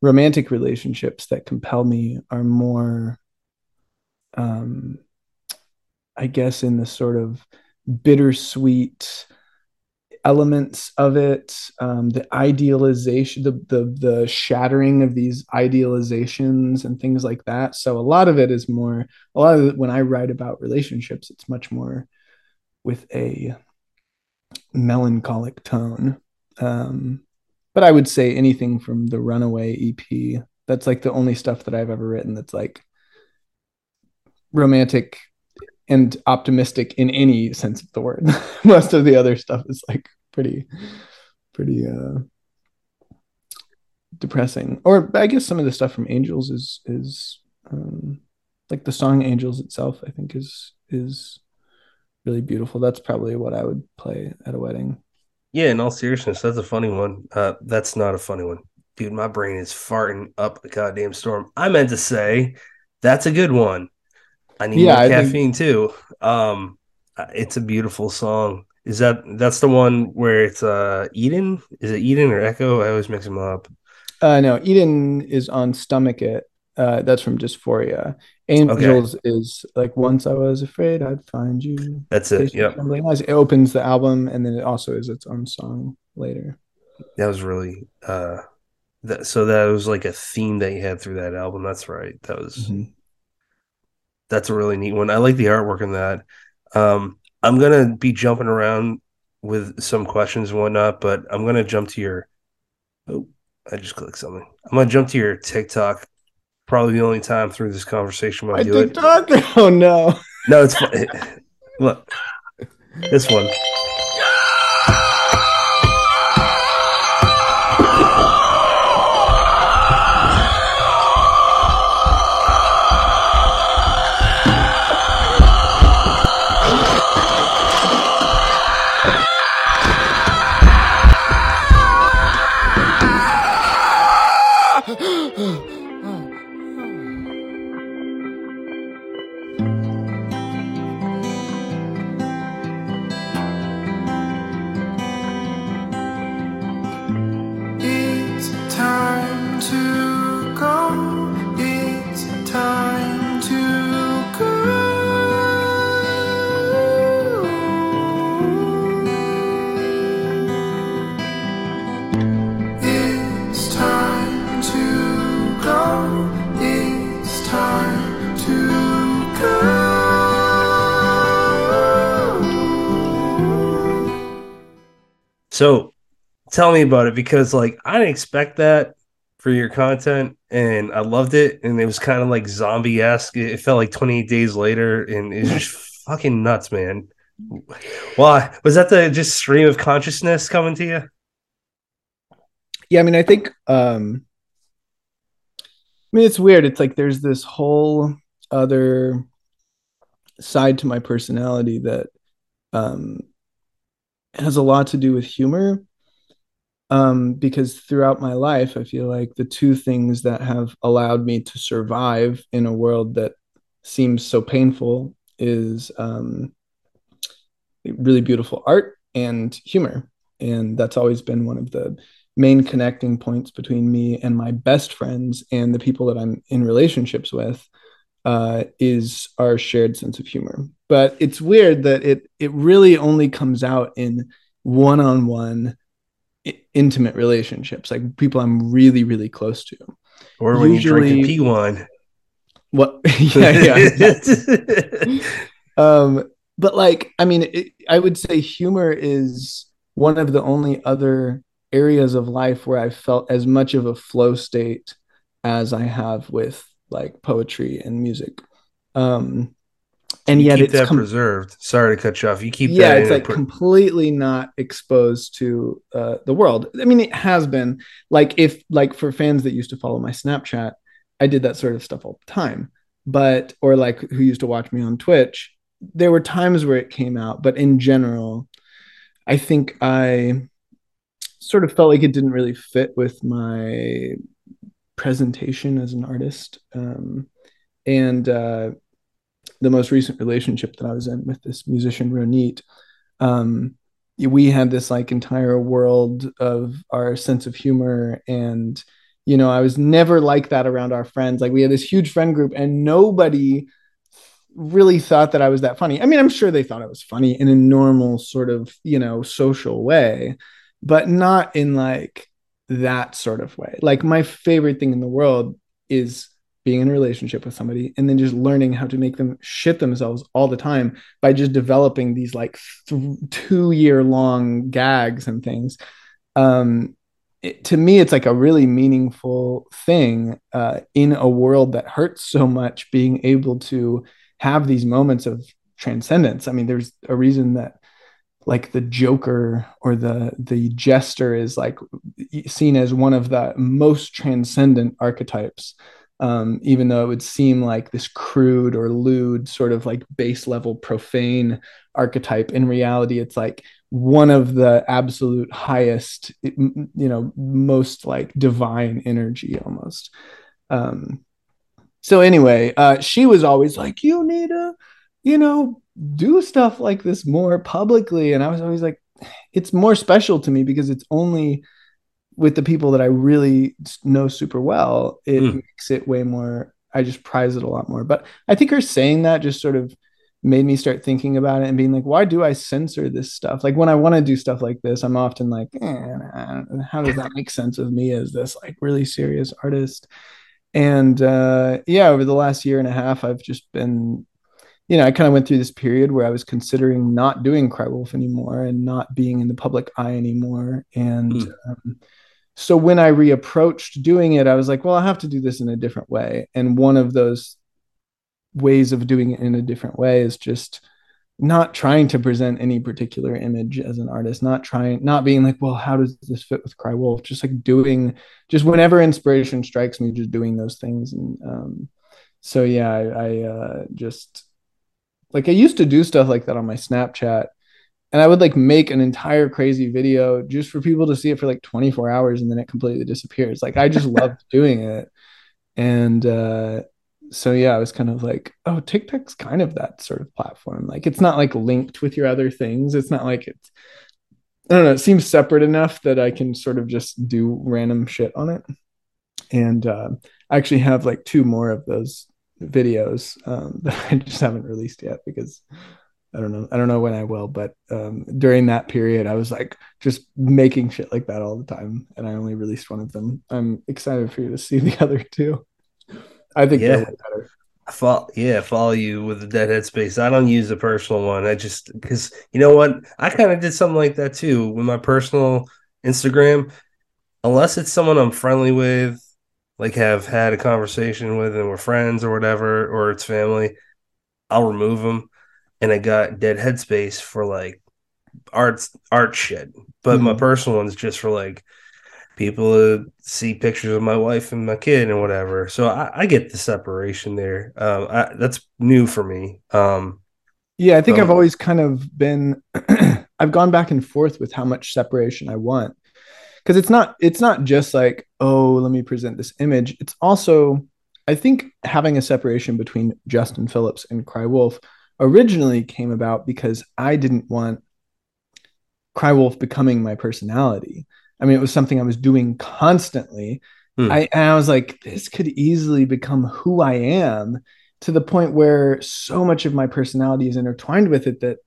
romantic relationships that compel me are more um i guess in the sort of bittersweet elements of it um, the idealization the, the the shattering of these idealizations and things like that. So a lot of it is more a lot of it when i write about relationships it's much more with a melancholic tone. Um, but i would say anything from the runaway ep that's like the only stuff that i've ever written that's like romantic and optimistic in any sense of the word. Most of the other stuff is like pretty, pretty uh, depressing. Or I guess some of the stuff from Angels is is um, like the song Angels itself. I think is is really beautiful. That's probably what I would play at a wedding. Yeah, in all seriousness, that's a funny one. Uh, that's not a funny one, dude. My brain is farting up a goddamn storm. I meant to say that's a good one. I need yeah, caffeine think... too. Um, uh, it's a beautiful song. Is that that's the one where it's uh Eden? Is it Eden or Echo? I always mix them up. Uh no, Eden is on Stomach It. Uh that's from Dysphoria. Angels okay. is like once I was afraid I'd find you. That's it. Yep. It opens the album and then it also is its own song later. That was really uh that so that was like a theme that you had through that album. That's right. That was mm-hmm that's a really neat one. I like the artwork in that. Um, I'm gonna be jumping around with some questions and whatnot, but I'm gonna jump to your. Oh, I just clicked something. I'm gonna jump to your TikTok. Probably the only time through this conversation when I My do it. TikTok. Oh no. No, it's. Look, this one. So tell me about it because like I didn't expect that for your content and I loved it and it was kind of like zombie esque. It felt like 28 days later and it's just fucking nuts, man. Why was that the just stream of consciousness coming to you? yeah i mean i think um i mean it's weird it's like there's this whole other side to my personality that um has a lot to do with humor um because throughout my life i feel like the two things that have allowed me to survive in a world that seems so painful is um really beautiful art and humor. And that's always been one of the main connecting points between me and my best friends and the people that I'm in relationships with uh, is our shared sense of humor. But it's weird that it it really only comes out in one-on-one intimate relationships, like people I'm really really close to. Or when you're drinking Usually- pea wine? What? yeah, yeah. um but like i mean it, i would say humor is one of the only other areas of life where i felt as much of a flow state as i have with like poetry and music. Um and you yet keep it's that com- preserved. Sorry to cut you off. You keep yeah that it's like completely not exposed to uh, the world. I mean it has been. Like if like for fans that used to follow my snapchat i did that sort of stuff all the time. But or like who used to watch me on twitch there were times where it came out. But in general i think i sort of felt like it didn't really fit with my presentation as an artist um, and uh, the most recent relationship that I was in with this musician Ronit, um, we had this like entire world of our sense of humor and you know I was never like that around our friends. Like we had this huge friend group and nobody really thought that I was that funny. I mean I'm sure they thought I was funny in a normal sort of you know social way but not in like that sort of way. Like my favorite thing in the world is being in a relationship with somebody and then just learning how to make them shit themselves all the time by just developing these like th- two year long gags and things. Um it, to me it's like a really meaningful thing uh, in a world that hurts so much being able to have these moments of transcendence. I mean there's a reason that like the joker or the the jester is like seen as one of the most transcendent archetypes. Um, even though it would seem like this crude or lewd sort of like base level profane archetype in reality it's like one of the absolute highest you know most like divine energy almost. Um so anyway uh she was always like you need to you know do stuff like this more publicly and i was always like it's more special to me because it's only with the people that I really know super well, it Mm. makes it way more. I just prize it a lot more. But I think her saying that just sort of made me start thinking about it and being like, why do I censor this stuff? Like when I want to do stuff like this, I'm often like, eh, how does that make sense of me as this like really serious artist? and uh, yeah, over the last year and a half, I've just been, you know, I kind of went through this period where I was considering not doing Crywolf anymore and not being in the public eye anymore. And Mm. um, so when I reapproached doing it, I was like, well, I have to do this in a different way. And one of those ways of doing it in a different way is just not trying to present any particular image as an artist, not trying, not being like, well, how does this fit with Crywolf? Just like doing, just whenever inspiration strikes me, just doing those things. And um, so, yeah, I, I uh, just like I used to do stuff like that on my Snapchat. And I would like make an entire crazy video just for people to see it for like 24 hours and then it completely disappears. Like I just loved doing it. And uh, so yeah, I was kind of like, oh, TikTok's kind of that sort of platform. Like it's not like linked with your other things. It's not like it's I don't know, it seems separate enough that I can sort of just do random shit on it. And uh, I actually have like two more of those videos um, that I just haven't released yet because I don't know. I don't know when I will, but um, during that period, I was like just making shit like that all the time, and I only released one of them. I'm excited for you to see the other two. I think Yeah. they're better. I follow, yeah, follow you with the dead space. I don't use a personal one. I just because you know what, I kind of did something like that too with my personal Instagram. Unless it's someone I'm friendly with, like have had a conversation with, and we're friends or whatever, or it's family, I'll remove them. And I got dead headspace for like art art shit, but my Mhm. personal one's just for like people to see pictures of my wife and my kid and whatever. So I, I get the separation there. Um, I, that's new for me. Um, Yeah, I think Um, I've always kind of been I've gone back and forth with how much separation I want. Cuz it's not it's not just like, oh, let me present this image. It's also I think having a separation between Justin Phillips and Crywolf originally came about because I didn't want Crywolf becoming my personality. I mean, it was something I was doing constantly. Hmm. I and I was like, this could easily become who I am to the point where so much of my personality is intertwined with it that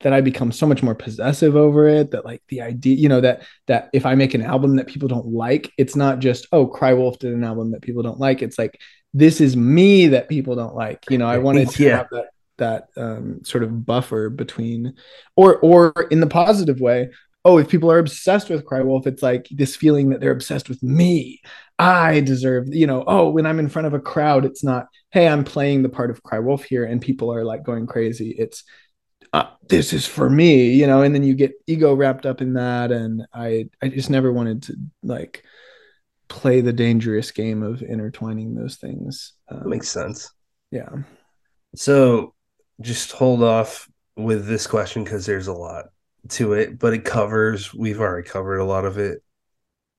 that I become so much more possessive over it that like the idea you know that that if I make an album that people don't like it's not just oh Crywolf did an album that people don't like. It's like this is me that people don't like. You know I wanted to Yeah. have that that um, sort of buffer between or or in the positive way oh if people are obsessed with Crywolf it's like this feeling that they're obsessed with me. I deserve you know oh when I'm in front of a crowd it's not hey I'm playing the part of Crywolf here and people are like going crazy. It's uh, this is for me, you know, and then you get ego wrapped up in that. And I, I just never wanted to like play the dangerous game of intertwining those things. Um, makes sense. yeah. So just hold off with this question because there's a lot to it, but it covers, we've already covered a lot of it.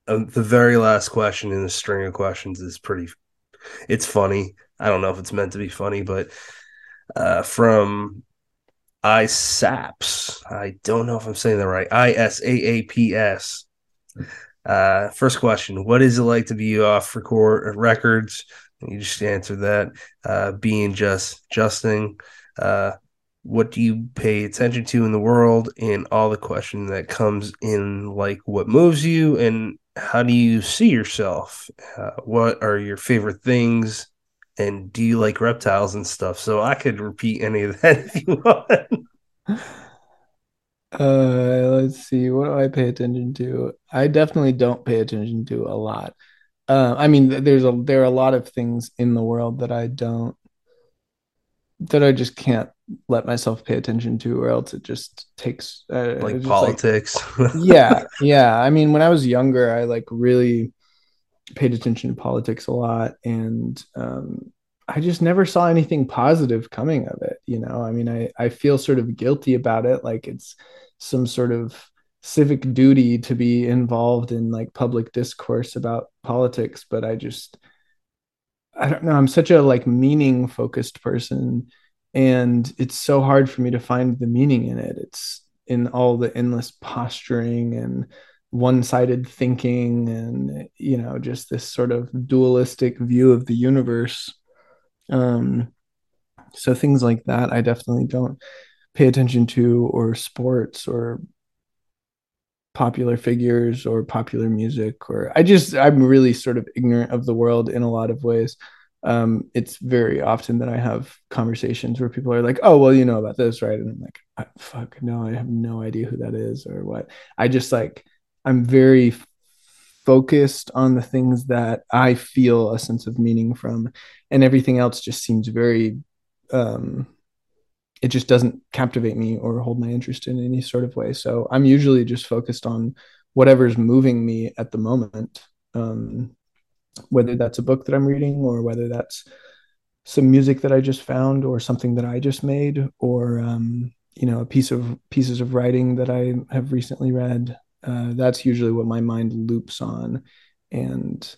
Um, the very last question in the string of questions is pretty, it's funny. I don't know if it's meant to be funny, but uh, from ISAPS, I don't know if I'm saying that right. I S A A P S. Uh, first question: What is it like to be off record records? You just answered that. Uh, being just Justin. Uh, what do you pay attention to in the world? And all the question that comes in, like what moves you, and how do you see yourself? Uh, what are your favorite things? And do you like reptiles and stuff? So I could repeat any of that if you want. Uh, let's see. What do I pay attention to? I definitely don't pay attention to a lot. Uh, I mean, there's a there are a lot of things in the world that I don't that I just can't let myself pay attention to, or else it just takes uh, like just like- politics. yeah, yeah. I mean, when I was younger, I like really paid attention to politics a lot, and um, I just never saw anything positive coming of it. You know, I mean, I I feel sort of guilty about it, like it's some sort of civic duty to be involved in like public discourse about politics, but I just I don't know. I'm such a like meaning focused person, and it's so hard for me to find the meaning in it. It's in all the endless posturing and one-sided thinking, and you know, just this sort of dualistic view of the universe. Um, so things like that, I definitely don't pay attention to, or sports, or popular figures or popular music or I just I'm really sort of ignorant of the world in a lot of ways. Um, it's very often that I have conversations where people are like, "Oh, well, you know about this, right?" And I'm like, "Fuck, no, I have no idea who that is or what." I just like I'm very focused on the things that I feel a sense of meaning from, and everything else just seems very um, it just doesn't captivate me or hold my interest in any sort of way. So I'm usually just focused on whatever's moving me at the moment, um, whether that's a book that I'm reading or whether that's some music that I just found or something that I just made or um, you know a piece of pieces of writing that I have recently read. Uh, that's usually what my mind loops on and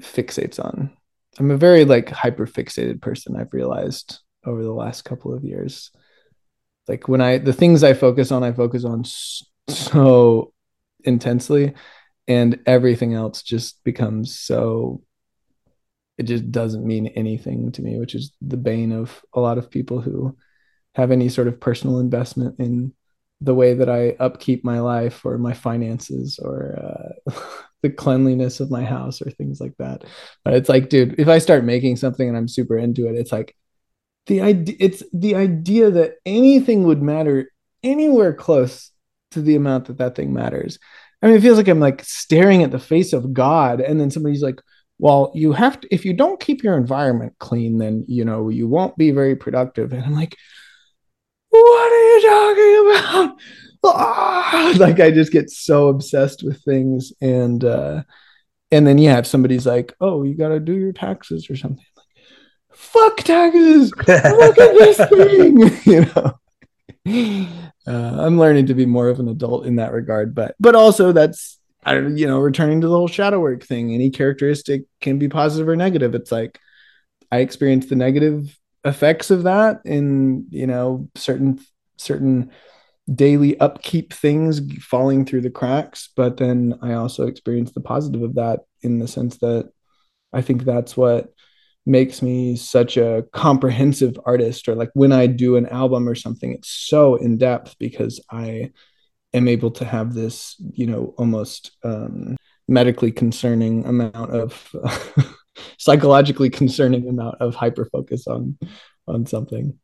fixates on. I'm a very like hyper fixated person. I've realized over the last couple of years. Like when I the things I focus on, I focus on so intensely, and everything else just becomes so. It just doesn't mean anything to me, which is the bane of a lot of people who have any sort of personal investment in the way that I upkeep my life or my finances or uh, the cleanliness of my house or things like that. But it's like, dude, if I start making something and I'm super into it, it's like the idea it's the idea that anything would matter anywhere close to the amount that that thing matters i mean it feels like i'm like staring at the face of god and then somebody's like well you have to if you don't keep your environment clean then you know you won't be very productive and i'm like what are you talking about ah! like i just get so obsessed with things and uh and then yeah if somebody's like oh you got to do your taxes or something fuck taxes. Look at this thing. you know. Uh, I'm learning to be more of an adult in that regard, but but also that's I don't you know returning to the whole shadow work thing. Any characteristic can be positive or negative. It's like I experience the negative effects of that in you know certain certain daily upkeep things falling through the cracks, but then I also experience the positive of that in the sense that I think that's what makes me such a comprehensive artist or like when i do an album or something it's so in depth because i am able to have this you know almost um, medically concerning amount of psychologically concerning amount of hyper focus on on something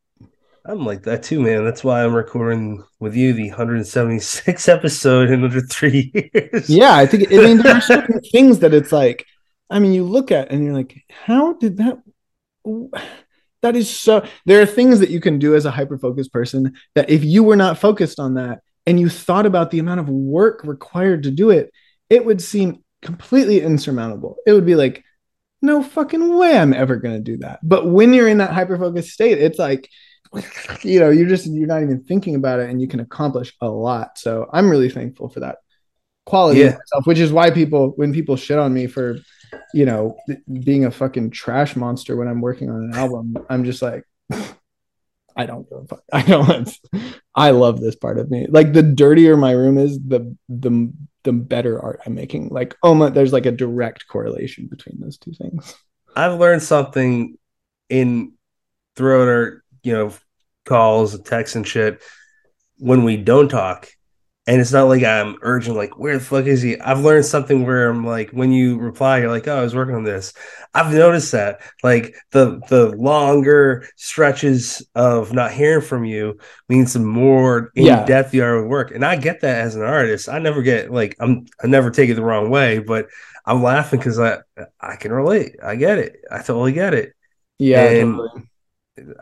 I'm like that too, man. That's why I'm recording with you the 176 episode in under three years. Yeah, I think I mean there are certain things that it's like I mean, you look at and you're like, how did that? That is so. There are things that you can do as a hyper focused person that if you were not focused on that and you thought about the amount of work required to do it, it would seem completely insurmountable. It would be like, no fucking way I'm ever going to do that. But when you're in that hyper focused state, it's like, you know, you're just, you're not even thinking about it and you can accomplish a lot. So I'm really thankful for that quality yeah. of myself, which is why people, when people shit on me for, you know, being a fucking trash monster when I'm working on an album, I'm just like, I don't give a fuck. I don't. I love this part of me. Like the dirtier my room is, the the the better art I'm making. Like oh my, there's like a direct correlation between those two things. I've learned something in throughout our you know calls, texts, and shit. When we don't talk, and it's not like I'm urgent, like, where the fuck is he? I've learned something where I'm like, when you reply, you're like, oh, I was working on this. I've noticed that, like, the the longer stretches of not hearing from you means the more in depth yeah. you are with work. And I get that as an artist. I never get like I'm I never take it the wrong way, but I'm laughing because I I can relate. I get it. I totally get it. Yeah. And totally.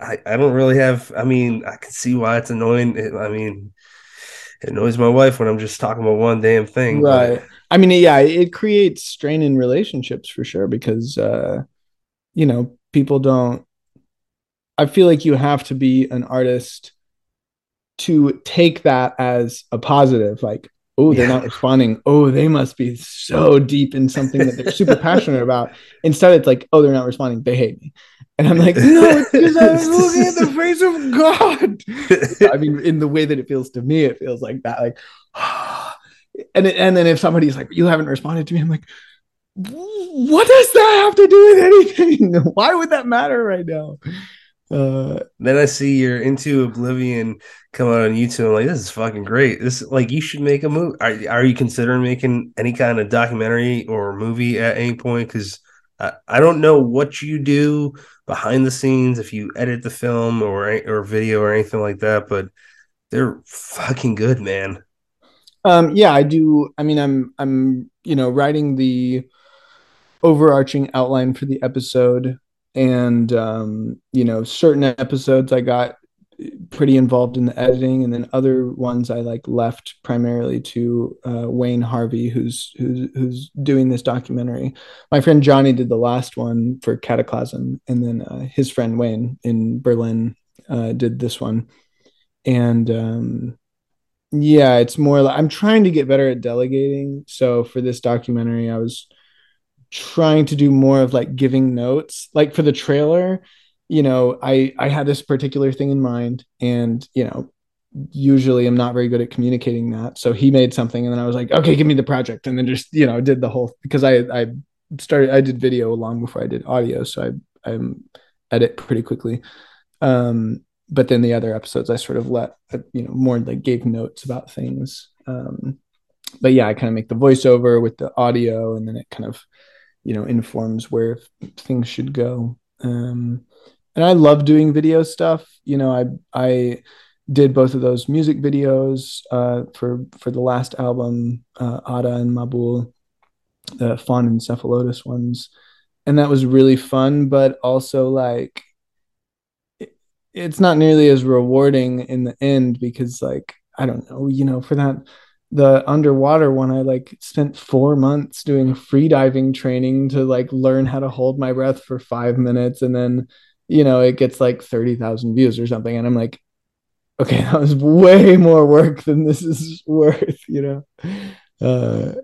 I, I don't really have I mean, I can see why it's annoying. I mean, it annoys my wife when I'm just talking about one damn thing. Right. But... I mean, yeah, it creates strain in relationships for sure because, uh, you know, people don't. I feel like you have to be an artist to take that as a positive. Like, oh, they're yeah. not responding. Oh, they must be so deep in something that they're super passionate about. Instead, it's like, oh, they're not responding. They hate me. And I'm like, no, because I'm looking at the face of God. I mean, in the way that it feels to me, it feels like that. Like, and it, and then if somebody's like, you haven't responded to me, I'm like, what does that have to do with anything? Why would that matter right now? Uh, Then I see you're into Oblivion come out on YouTube. I'm like, this is fucking great. This like you should make a movie. Are, are you considering making any kind of documentary or movie at any point? Because I, I don't know what you do behind the scenes if you edit the film or or video or anything like that, but they're fucking good, man. Um, yeah, I do. I mean, I'm I'm you know writing the overarching outline for the episode, and um, you know certain episodes I got pretty involved in the editing, and then other ones I like left primarily to uh, Wayne Harvey, who's who's who's doing this documentary. My friend Johnny did the last one for Cataclasm, and then uh, his friend Wayne in Berlin uh, did this one, and um, yeah, it's more like I'm trying to get better at delegating. So for this documentary, I was trying to do more of like giving notes. Like for the trailer, you know, I I had this particular thing in mind and, you know, usually I'm not very good at communicating that. So he made something and then I was like, "Okay, give me the project." And then just, you know, did the whole because I I started I did video long before I did audio, so I I'm edit pretty quickly. Um but then the other episodes I sort of let uh, you know more like gave notes about things. Um, but yeah, I kind of make the voiceover with the audio, and then it kind of you know informs where things should go. Um, and I love doing video stuff. You know, I I did both of those music videos uh, for for the last album, uh, Ada and Mabul, the Fawn and Cephalotus ones, and that was really fun. But also like it's not nearly as rewarding in the end because like I don't know, you know, for that the underwater one I like spent 4 months doing free diving training to like learn how to hold my breath for 5 minutes and then you know, it gets like 30,000 views or something and I'm like okay, that was way more work than this is worth, you know. Uh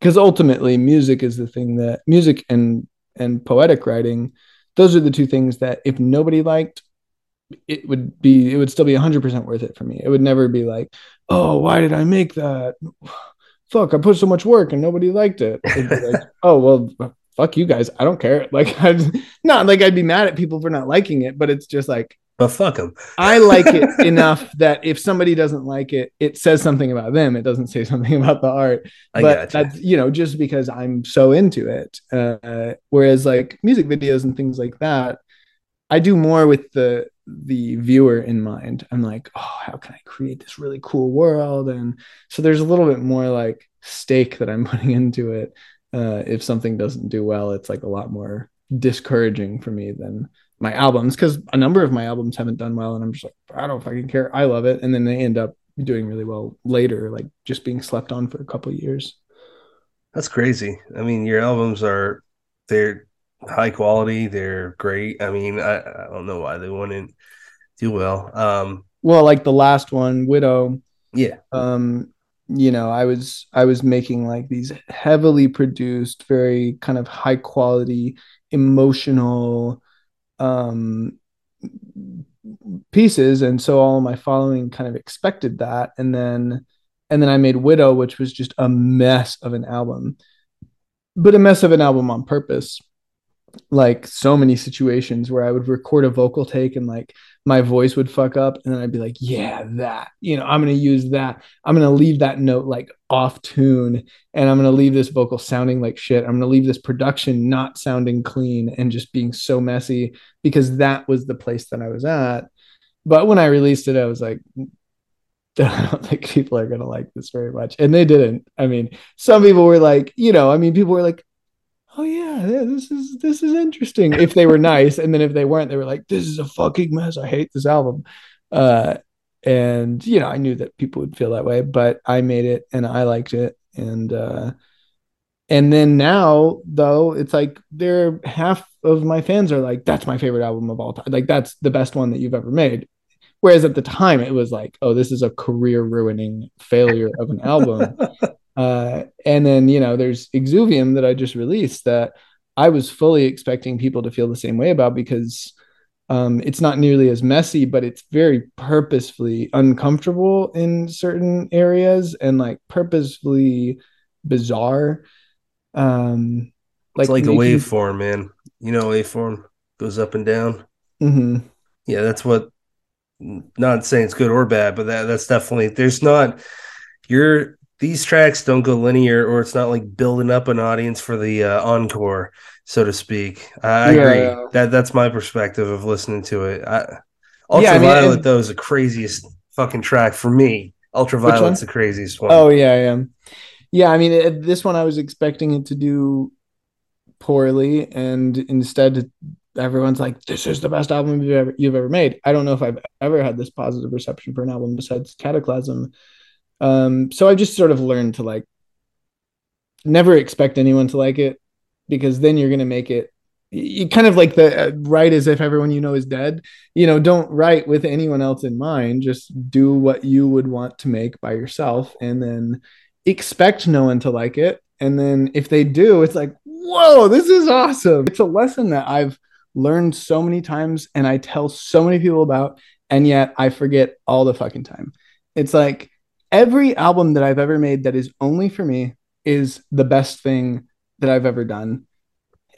cuz ultimately music is the thing that music and and poetic writing those are the two things that if nobody liked it would be it would still be 100% worth it for me. It would never be like oh why did i make that? Fuck i put so much work and nobody liked it. Like, oh well fuck you guys i don't care like I'm not like i'd be mad at people for not liking it but it's just like but fuck them i like it enough that if somebody doesn't like it it says something about them it doesn't say something about the art I but gotcha. that's you know just because i'm so into it uh, whereas like music videos and things like that i do more with the the viewer in mind. I'm like, oh, how can I create this really cool world? And so there's a little bit more like stake that I'm putting into it. Uh, if something doesn't do well, it's like a lot more discouraging for me than my albums because a number of my albums haven't done well, and I'm just like, I don't fucking care. I love it, and then they end up doing really well later, like just being slept on for a couple years. That's crazy. I mean, your albums are they're high quality. They're great. I mean, I, I don't know why they wouldn't do well. Um, Well, like the last one, Widow, yeah, um you know i was i was making like these heavily produced very kind of high quality emotional um pieces. And so all my following kind of expected that. And then and then i made widow which was just a mess of an album but a mess of an album on purpose. Like so many situations where i would record a vocal take and like my voice would fuck up and then I'd be like, yeah, that, you know, I'm going to use that. I'm going to leave that note like off tune and I'm going to leave this vocal sounding like shit. I'm going to leave this production not sounding clean and just being so messy because that was the place that I was at. But when I released it, I was like, I don't think people are going to like this very much. And they didn't. I mean, some people were like, you know, I mean, people were like, oh yeah, this is this is interesting. If they were nice, and then if they weren't, they were like, this is a fucking mess. I hate this album. Uh, and you know, I knew that people would feel that way, but I made it and I liked it. And uh, and then now though, it's like they're half of my fans are like, that's my favorite album of all time. Like that's the best one that you've ever made. Whereas at the time it was like, oh, this is a career ruining failure of an album. Uh, and then you know there's exuvium that i just released that i was fully expecting people to feel the same way about because um, it's not nearly as messy but it's very purposefully uncomfortable in certain areas and like purposefully bizarre um it's like a waveform, man. You know, waveform goes up and down. Mhm. yeah, that's what. Not saying it's good or bad, but that that's definitely there's not. You're these tracks don't go linear, or it's not like building up an audience for the uh, encore, so to speak. I, Yeah. agree. That that's my perspective of listening to it. I, Yeah, I mean, Ultraviolet though is the craziest fucking track for me. Ultraviolet's the craziest one. Oh yeah, yeah, yeah. I mean, it, this one I was expecting it to do poorly, and instead, everyone's like, "This is the best album you've ever you've ever made." I don't know if I've ever had this positive reception for an album besides Cataclasm. Um, so I just sort of learned to like never expect anyone to like it because then you're gonna make it. You kind of like the uh, write as if everyone you know is dead. You know, don't write with anyone else in mind. Just do what you would want to make by yourself, and then expect no one to like it. And then if they do, it's like, whoa, this is awesome. It's a lesson that I've learned so many times and I tell so many people about, and yet I forget all the fucking time. It's like every album that I've ever made that is only for me is the best thing that I've ever done.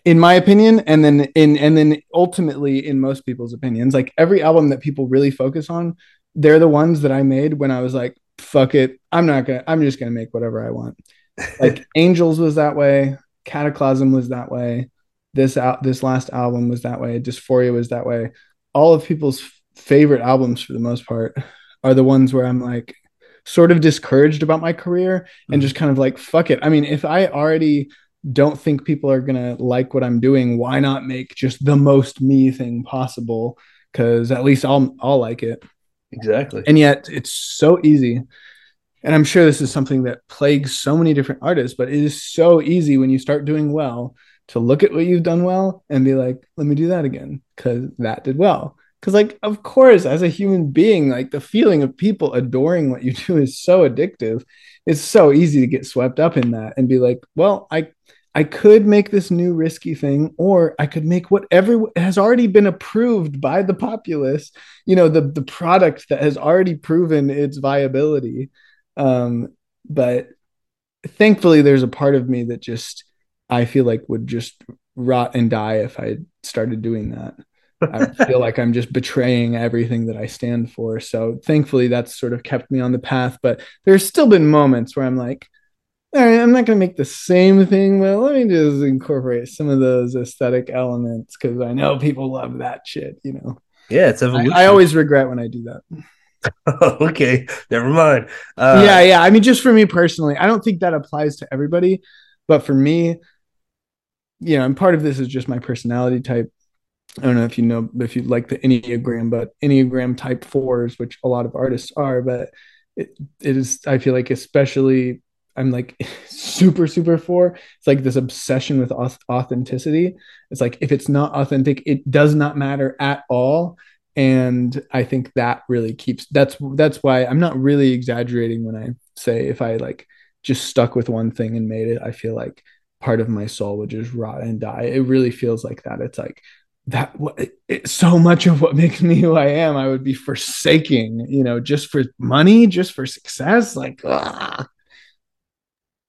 In my opinion, and then in and then ultimately in most people's opinions, like every album that people really focus on, they're the ones that I made when I was like, fuck it. I'm not gonna, I'm just gonna make whatever I want. Like Angels was that way, Cataclasm was that way, this out this last album was that way, Dysphoria was that way. All of people's favorite albums for the most part are the ones where I'm like sort of discouraged about my career and mm-hmm. just kind of like fuck it. I mean, if I already don't think people are gonna like what I'm doing, why not make just the most me thing possible? Because at least I'll I'll like it exactly. and yet it's so easy and i'm sure this is something that plagues so many different artists but it is so easy when you start doing well to look at what you've done well and be like let me do that again because that did well because like of course as a human being like the feeling of people adoring what you do is so addictive. It's so easy to get swept up in that and be like well i I could make this new risky thing, or I could make whatever has already been approved by the populace you know the the product that has already proven its viability. Um but thankfully there's a part of me that just i feel like would just rot and die if i started doing that i feel like i'm just betraying everything that i stand for so thankfully that's sort of kept me on the path but there's still been moments where i'm like all right, I'm not going to make the same thing, but let me just incorporate some of those aesthetic elements because I know people love that shit, you know. Yeah, it's I, evolution. I always regret when I do that. okay, never mind. Uh, yeah, yeah. I mean, just for me personally, I don't think that applies to everybody, but for me, you know, and part of this is just my personality type. I don't know if you know if you like the Enneagram, but Enneagram type fours, which a lot of artists are, but it, it is, I feel like, especially, I'm like super, super four. It's like this obsession with authenticity. It's like if it's not authentic, it does not matter at all and i think that really keeps that's that's why i'm not really exaggerating when i say if i like just stuck with one thing and made it i feel like part of my soul would just rot and die it really feels like that it's like that it, it, so much of what makes me who i am i would be forsaking you know just for money just for success like ah.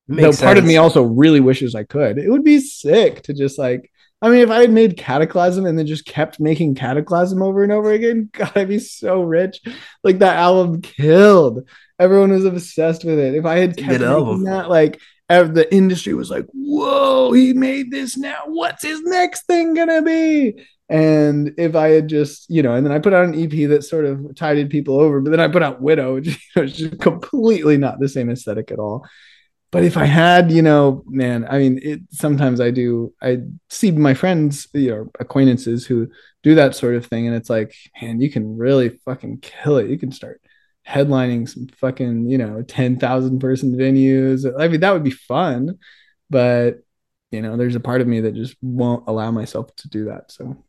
though Makes part of me also really wishes i could it would be sick to just like I mean, if I had made Cataclasm and then just kept making Cataclasm over and over again, God, I'd be so rich. Like that album killed. Everyone was obsessed with it. If I had kept making that, like the industry was like, "Whoa, he made this now. What's his next thing gonna be?" And if I had just, you know, and then I put out an EP that sort of tided people over, but then I put out Widow, which you know, is just completely not the same aesthetic at all but if I had, you know, man, I mean, it sometimes I do, I see my friends, you know, acquaintances who do that sort of thing, and it's like, man, you can really fucking kill it. You can start headlining some fucking, you know, 10,000 person venues. I mean, that would be fun, but, you know, there's a part of me that just won't allow myself to do that. So,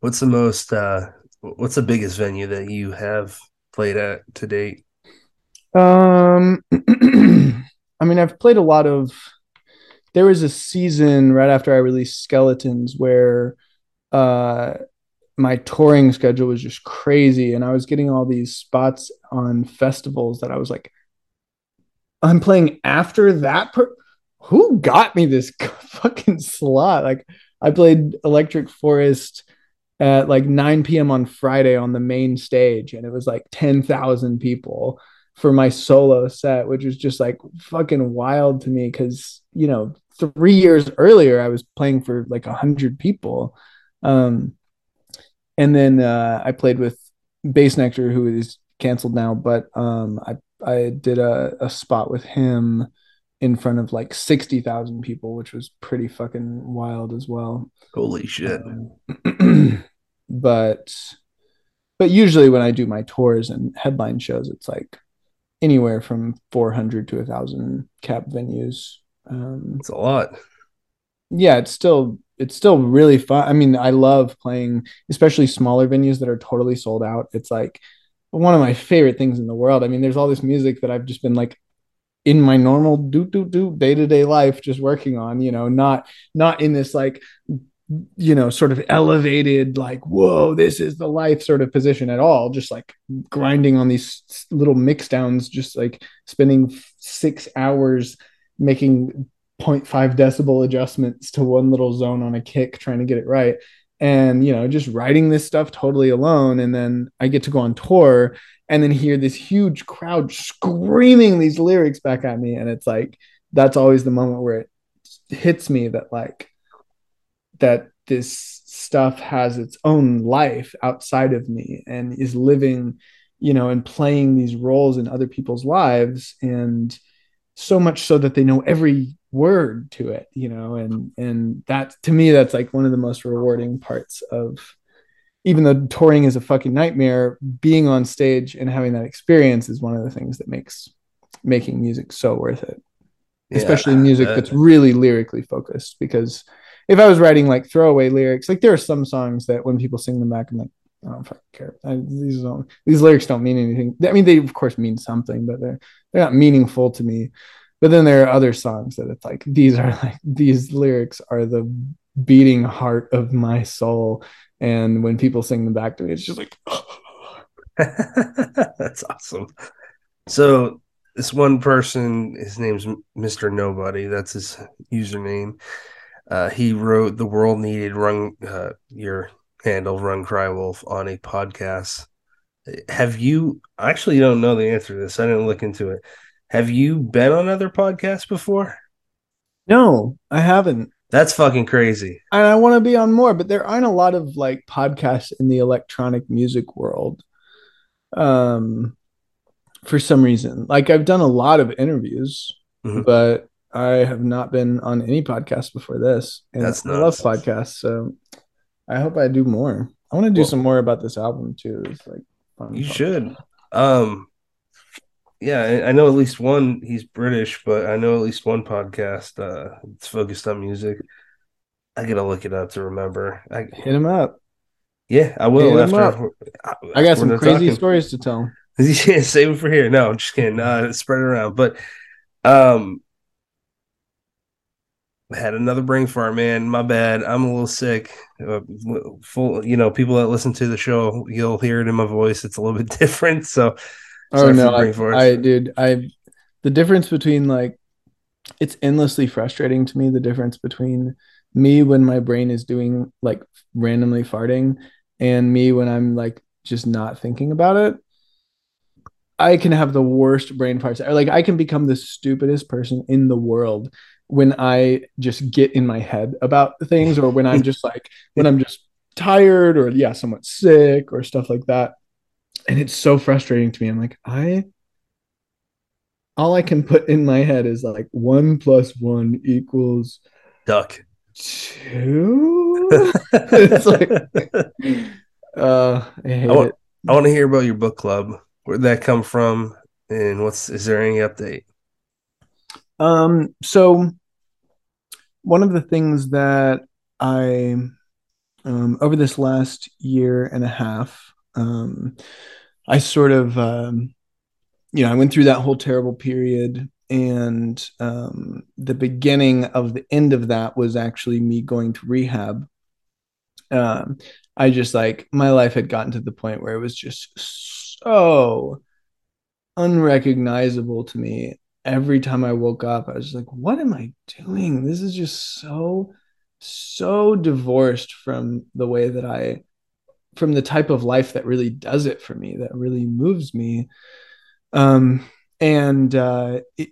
What's the most? uh What's the biggest venue that you have played at to date? Um, I mean, I've played a lot of. There was a season right after I released Skeletons where, uh, my touring schedule was just crazy, and I was getting all these spots on festivals that I was like, I'm playing after that. Per- Who got me this fucking slot? Like, I played Electric Forest at like 9 p.m. on Friday on the main stage, and it was like 10,000 people for my solo set, which was just like fucking wild to me because you know three years earlier I was playing for like a hundred people, um, and then uh, I played with Bassnectar, who is canceled now, but um, I I did a, a spot with him in front of like 60,000 people, which was pretty fucking wild as well. Holy shit. but but usually when I do my tours and headline shows, it's like anywhere from 400 to a thousand cap venues. Um, It's a lot. yeah, it's still it's still really fun. I mean, I love playing, especially smaller venues that are totally sold out. It's like one of my favorite things in the world. I mean, there's all this music that I've just been like in my normal do do do day to day life, just working on. You know, not not in this like you know sort of elevated like whoa this is the life sort of position at all just like grinding on these little mix downs just like spending six hours making 0.5 decibel adjustments to one little zone on a kick trying to get it right. And you know just writing this stuff totally alone. And then i get to go on tour and then hear this huge crowd screaming these lyrics back at me. And it's like that's always the moment where it hits me that like that this stuff has its own life outside of me and is living you know and playing these roles in other people's lives and so much so that they know every word to it you know and and that to me that's like one of the most rewarding parts of even though touring is a fucking nightmare being on stage and having that experience is one of the things that makes making music so worth it. Yeah, especially music uh, that's really lyrically focused because if I was writing like throwaway lyrics, like there are some songs that when people sing them back, I'm like, I don't fucking care. I, these don't, these lyrics don't mean anything. I mean, they of course mean something, but they're they're not meaningful to me. But then there are other songs that it's like these are like these lyrics are the beating heart of my soul, and when people sing them back to me, it's just like That's awesome. So this one person, his name's Mr. Nobody. That's his username. Uh, he wrote "The World Needed Run," uh, your handle "Run Cry Wolf" on a podcast. Have you? I actually don't know the answer to this. I didn't look into it. Have you been on other podcasts before? no, I haven't. That's fucking crazy. and I want to be on more, but there aren't a lot of like podcasts in the electronic music world. Um, for some reason, like I've done a lot of interviews, Mhm. but I have not been on any podcast before this. And That's I love podcasts, so I hope I do more. I want to do Well- some more about this album too. It's like fun. You should. Um, yeah, I, I know at least one. He's British, but I know at least one podcast. Uh, it's focused on music. I gotta look it up to remember. I, hit him up. yeah, I will Hit after. I got some crazy talking. stories to tell. yeah, save it for here. No, I'm just kidding. Uh, spread it around. But um, I had another brain fart, man. My bad. I'm a little sick. Uh, full, you know, people that listen to the show, you'll hear it in my voice. It's a little bit different. So, Oh no, for brain farts. I, I dude, I the difference between like it's endlessly frustrating to me the difference between me when my brain is doing like randomly farting and me when I'm like just not thinking about it. I can have the worst brain farts. Or, Like I can become the stupidest person in the world when I just get in my head about things or when I'm just like when I'm just tired or yeah, somewhat sick or stuff like that. And it's so frustrating to me. I'm like, I all I can put in my head is like one plus one equals duck. two. it's like uh I hate I want, it. I want to hear about your book club. Where'd that come from? And what's is there any update? Um, so one of the things that I um, over this last year and a half, um, I sort of, um, you know, I went through that whole terrible period, and um, the beginning of the end of that was actually me going to rehab. Um, I just like my life had gotten to the point where it was just so unrecognizable to me every time I woke up, I was like, what am I doing? This is just so, so divorced from the way that I from the type of life that really does it for me, that really moves me. Um, and uh, it,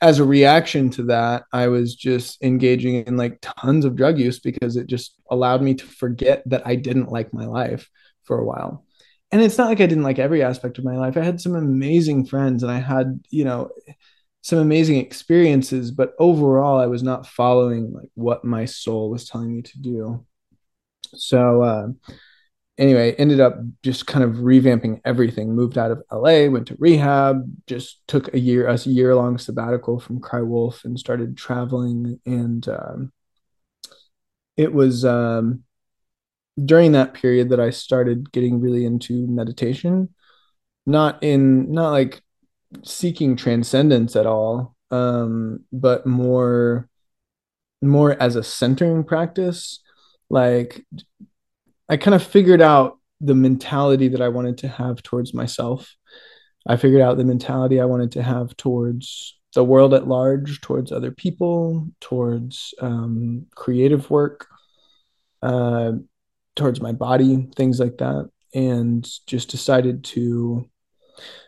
as a reaction to that, I was just engaging in like tons of drug use because it just allowed me to forget that I didn't like my life for a while. And it's not like I didn't like every aspect of my life. I had some amazing friends and I had, you know, some amazing experiences, but overall, I was not following like what my soul was telling me to do. So, uh, anyway, ended up just kind of revamping everything. Moved out of LA, went to rehab, just took a year, a year long sabbatical from Crywolf, and started traveling. And um, it was um, during that period that I started getting really into meditation. Not in, not like seeking transcendence at all, um, but more, more as a centering practice. Like I kind of figured out the mentality that I wanted to have towards myself. I figured out the mentality I wanted to have towards the world at large, towards other people, towards um, creative work, uh, towards my body, things like that. And just decided to,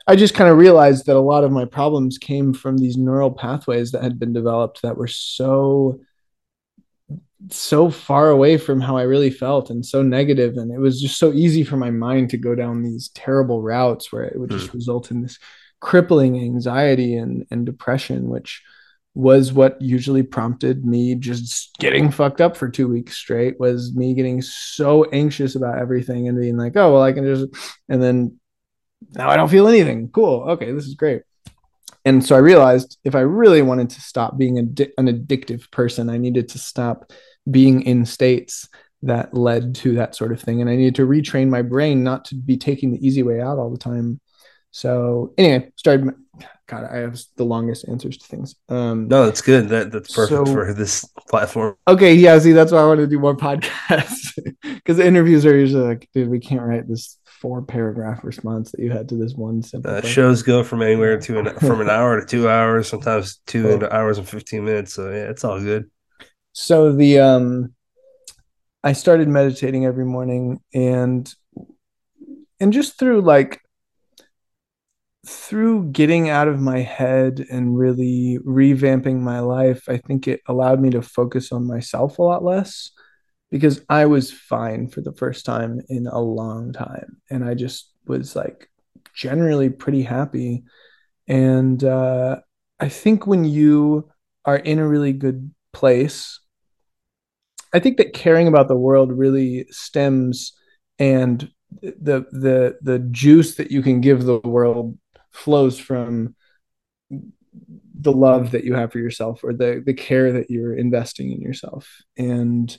I just kind of realized that a lot of my problems came from these neural pathways that had been developed that were so so far away from how I really felt and so negative and it was just so easy for my mind to go down these terrible routes where it would just mm. result in this crippling anxiety and and depression which was what usually prompted me just getting fucked up for 2 weeks straight was me getting so anxious about everything and being like oh well I can just and then now I don't feel anything cool okay this is great and so I realized if I really wanted to stop being an addictive person, I needed to stop being in states that led to that sort of thing. And I needed to retrain my brain not to be taking the easy way out all the time. So anyway, started. God, I have the longest answers to things. Um, no, that's good. That that's perfect so, for this platform. Okay, yeah. See, that's why I want to do more podcasts because the interviews are usually like, dude, we can't write this four paragraph response that you had to this one simple. Uh, shows go from anywhere to an, from an hour to two hours, sometimes two hours and fifteen minutes. So yeah, it's all good so the um i started meditating every morning and and just through like through getting out of my head and really revamping my life i think it allowed me to focus on myself a lot less because i was fine for the first time in a long time and i just was like generally pretty happy. And uh, i think when you are in a really good place I think that caring about the world really stems and the the the juice that you can give the world flows from the love that you have for yourself or the the care that you're investing in yourself. And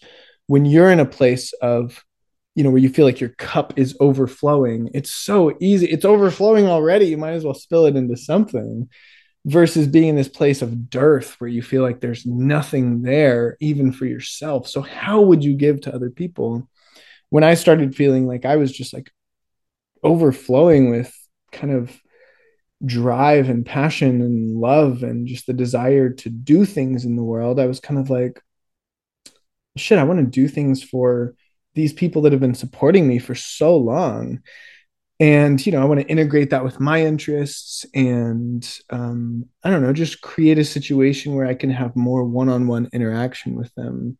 when you're in a place of you know where you feel like your cup is overflowing it's so easy it's overflowing already you might as well spill it into something versus being in this place of dearth where you feel like there's nothing there even for yourself. So how would you give to other people? When i started feeling like i was just like overflowing with kind of drive and passion and love and just the desire to do things in the world i was kind of like shit i want to do things for these people that have been supporting me for so long. And you know i want to integrate that with my interests and um, i don't know just create a situation where i can have more one-on-one interaction with them.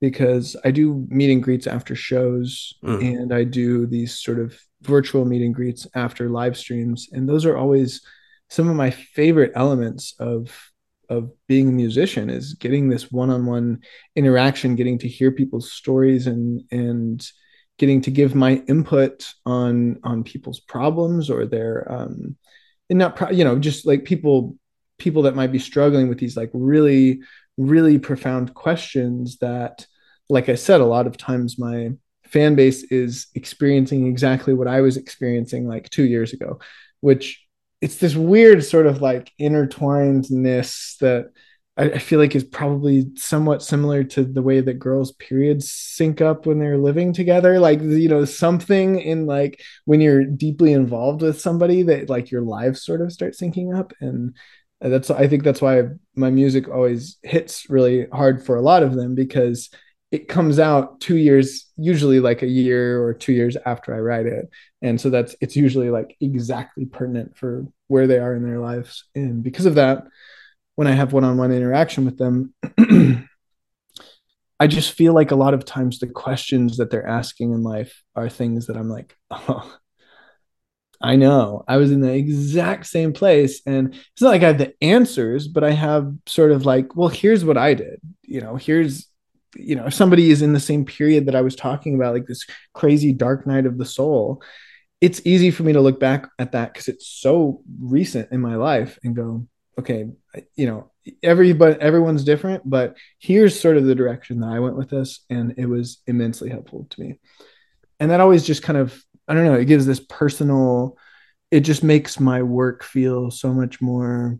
Because i do meet and greets after shows mm. and i do these sort of virtual meet and greets after live streams. And those are always some of my favorite elements of of being a musician is getting this one-on-one interaction getting to hear people's stories and and getting to give my input on on people's problems or their um and not pro- you know just like people people that might be struggling with these like really really profound questions that like i said a lot of times my fan base is experiencing exactly what i was experiencing like 2 years ago which it's this weird sort of like intertwinedness that I, I feel like is probably somewhat similar to the way that girls' periods sync up when they're living together. Like, you know, something in like when you're deeply involved with somebody that like your lives sort of start syncing up. And that's, I think that's why my music always hits really hard for a lot of them because it comes out two years, usually like a year or two years after I write it. And so that's it's usually like exactly pertinent for where they are in their lives. And because of that, when I have one-on-one interaction with them, I just feel like a lot of times the questions that they're asking in life are things that I'm like, oh, I know. I was in the exact same place. And it's not like I have the answers, but I have sort of like, well, here's what I did. You know, here's, you know, if somebody is in the same period that I was talking about, like this crazy dark night of the soul, it's easy for me to look back at that because it's so recent in my life and go, okay, you know, everybody everyone's different, but here's sort of the direction that I went with this. And it was immensely helpful to me. And that always just kind of I don't know, it gives this personal, it just makes my work feel so much more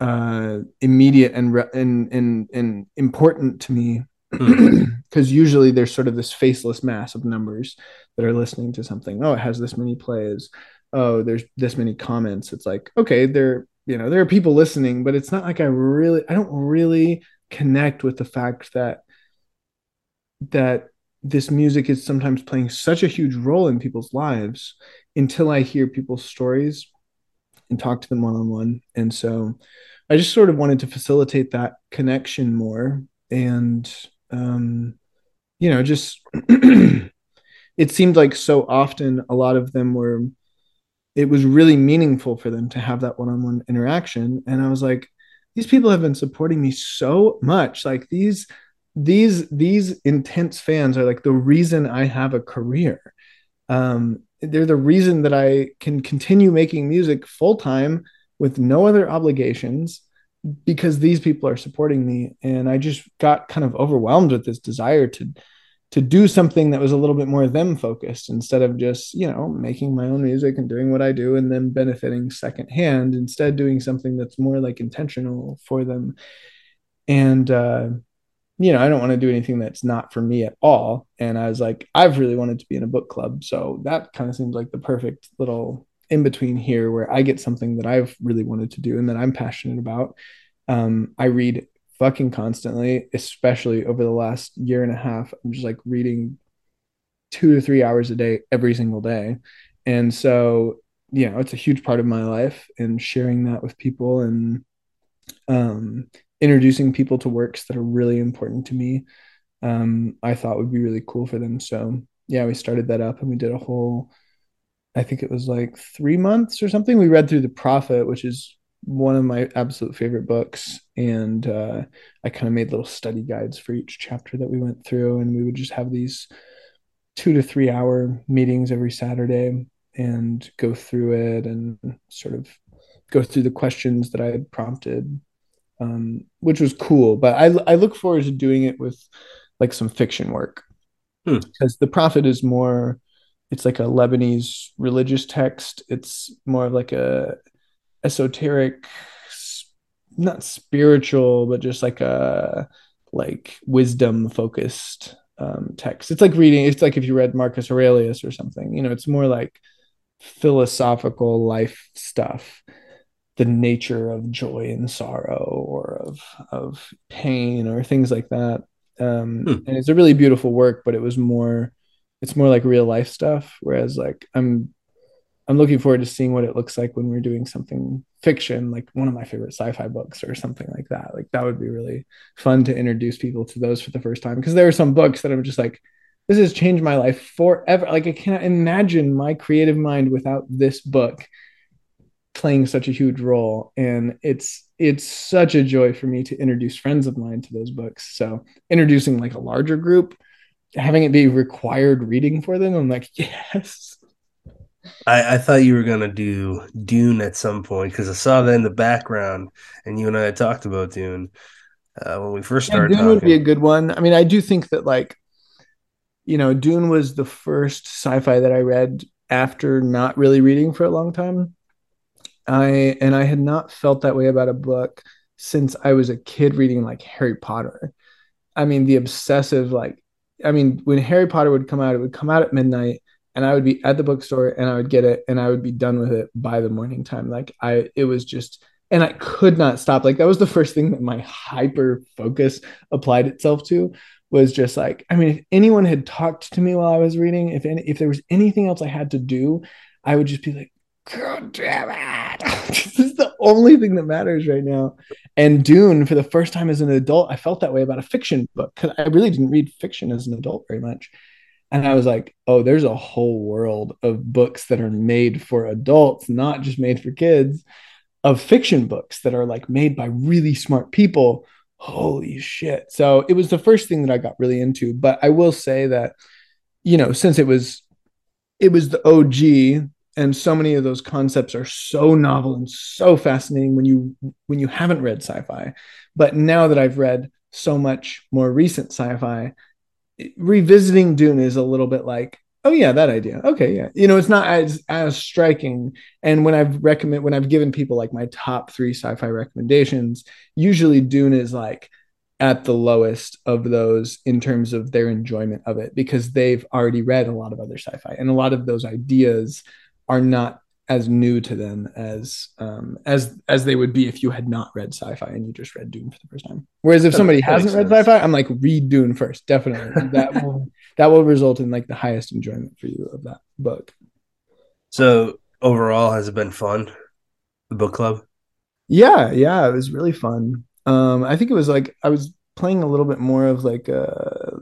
uh immediate and and and and important to me because usually there's sort of this faceless mass of numbers that are listening to something. Oh it has this many plays. Oh there's this many comments. It's like okay there you know there are people listening but it's not like i really i don't really connect with the fact that that this music is sometimes playing such a huge role in people's lives until I hear people's stories and talk to them one on one. And so I just sort of wanted to facilitate that connection more. And, um, you know, just it seemed like so often a lot of them were, it was really meaningful for them to have that one on one interaction. And I was like, these people have been supporting me so much. Like these, these these intense fans are like the reason I have a career. Um, they're the reason that I can continue making music full time with no other obligations because these people are supporting me. And I just got kind of overwhelmed with this desire to to do something that was a little bit more them focused instead of just you know making my own music and doing what I do and then benefiting secondhand instead doing something that's more like intentional for them. And uh you know, I don't want to do anything that's not for me at all. And I was like, I've really wanted to be in a book club. So that kind of seems like the perfect little in between here where I get something that I've really wanted to do and that I'm passionate about. Um, I read fucking constantly, especially over the last year and a half. I'm just like reading two to three hours a day every single day. And so, you know, it's a huge part of my life and sharing that with people and um introducing people to works that are really important to me um, i thought would be really cool for them. So yeah we started that up and we did a whole i think it was like three months or something. We read through the prophet which is one of my absolute favorite books. And uh, i kind of made little study guides for each chapter that we went through. And we would just have these two to three hour meetings every saturday and go through it and sort of go through the questions that i had prompted um, which was cool. But I I look forward to doing it with like some fiction work Hmm. because the prophet is more. It's like a Lebanese religious text. It's more of like a esoteric, not spiritual, but just like a like wisdom focused um, text. It's like reading. It's like if you read Marcus Aurelius or something. You know, it's more like philosophical life stuff the nature of joy and sorrow or of of pain or things like that. Um Hmm. and it's a really beautiful work but it was more it's more like real life stuff. Whereas like i'm i'm looking forward to seeing what it looks like when we're doing something fiction like one of my favorite sci-fi books or something like that. Like that would be really fun to introduce people to those for the first time. Because there are some books that i'm just like this has changed my life forever. Like i cannot imagine my creative mind without this book playing such a huge role and it's it's such a joy for me to introduce friends of mine to those books. So introducing like a larger group having it be required reading for them i'm like yes. I, I thought you were gonna do Dune at some point because I saw that in the background, and you and I had talked about Dune uh, when we first yeah, started dune would be a good one. I mean i do think that like you know dune was the first sci-fi that i read after not really reading for a long time i and i had not felt that way about a book since i was a kid reading like harry potter I mean, the obsessive, like, I mean, when Harry Potter would come out, it would come out at midnight and I would be at the bookstore and I would get it and I would be done with it by the morning time. Like, I, it was just and I could not stop. Like that was the first thing that my hyper focus applied itself to was just like, I mean, if anyone had talked to me while I was reading, if any, if there was anything else I had to do, I would just be like, God damn it. this is the only thing that matters right now. And Dune, for the first time as an adult, I felt that way about a fiction book because I really didn't read fiction as an adult very much. And I was like, oh, there's a whole world of books that are made for adults, not just made for kids, of fiction books that are like made by really smart people. Holy shit. So it was the first thing that I got really into. But I will say that, you know, since it was it was the OG and so many of those concepts are so novel and so fascinating when you when you haven't read sci-fi. But now that i've read so much more recent sci-fi revisiting dune is a little bit like oh yeah that idea. Okay yeah. You know it's not as as striking. And when i've recommend when i've given people like my top three sci-fi recommendations usually dune is like at the lowest of those in terms of their enjoyment of it because they've already read a lot of other sci-fi. And a lot of those ideas are not as new to them as um, as as they would be if you had not read sci-fi and you just read Dune for the first time. Whereas if That- somebody that hasn't makes read sci-fi, I'm like read Dune first, definitely. that will that will result in like the highest enjoyment for you of that book. So overall, has it been fun? The book club. Yeah, yeah, it was really fun. Um, I think it was like I was playing a little bit more of like a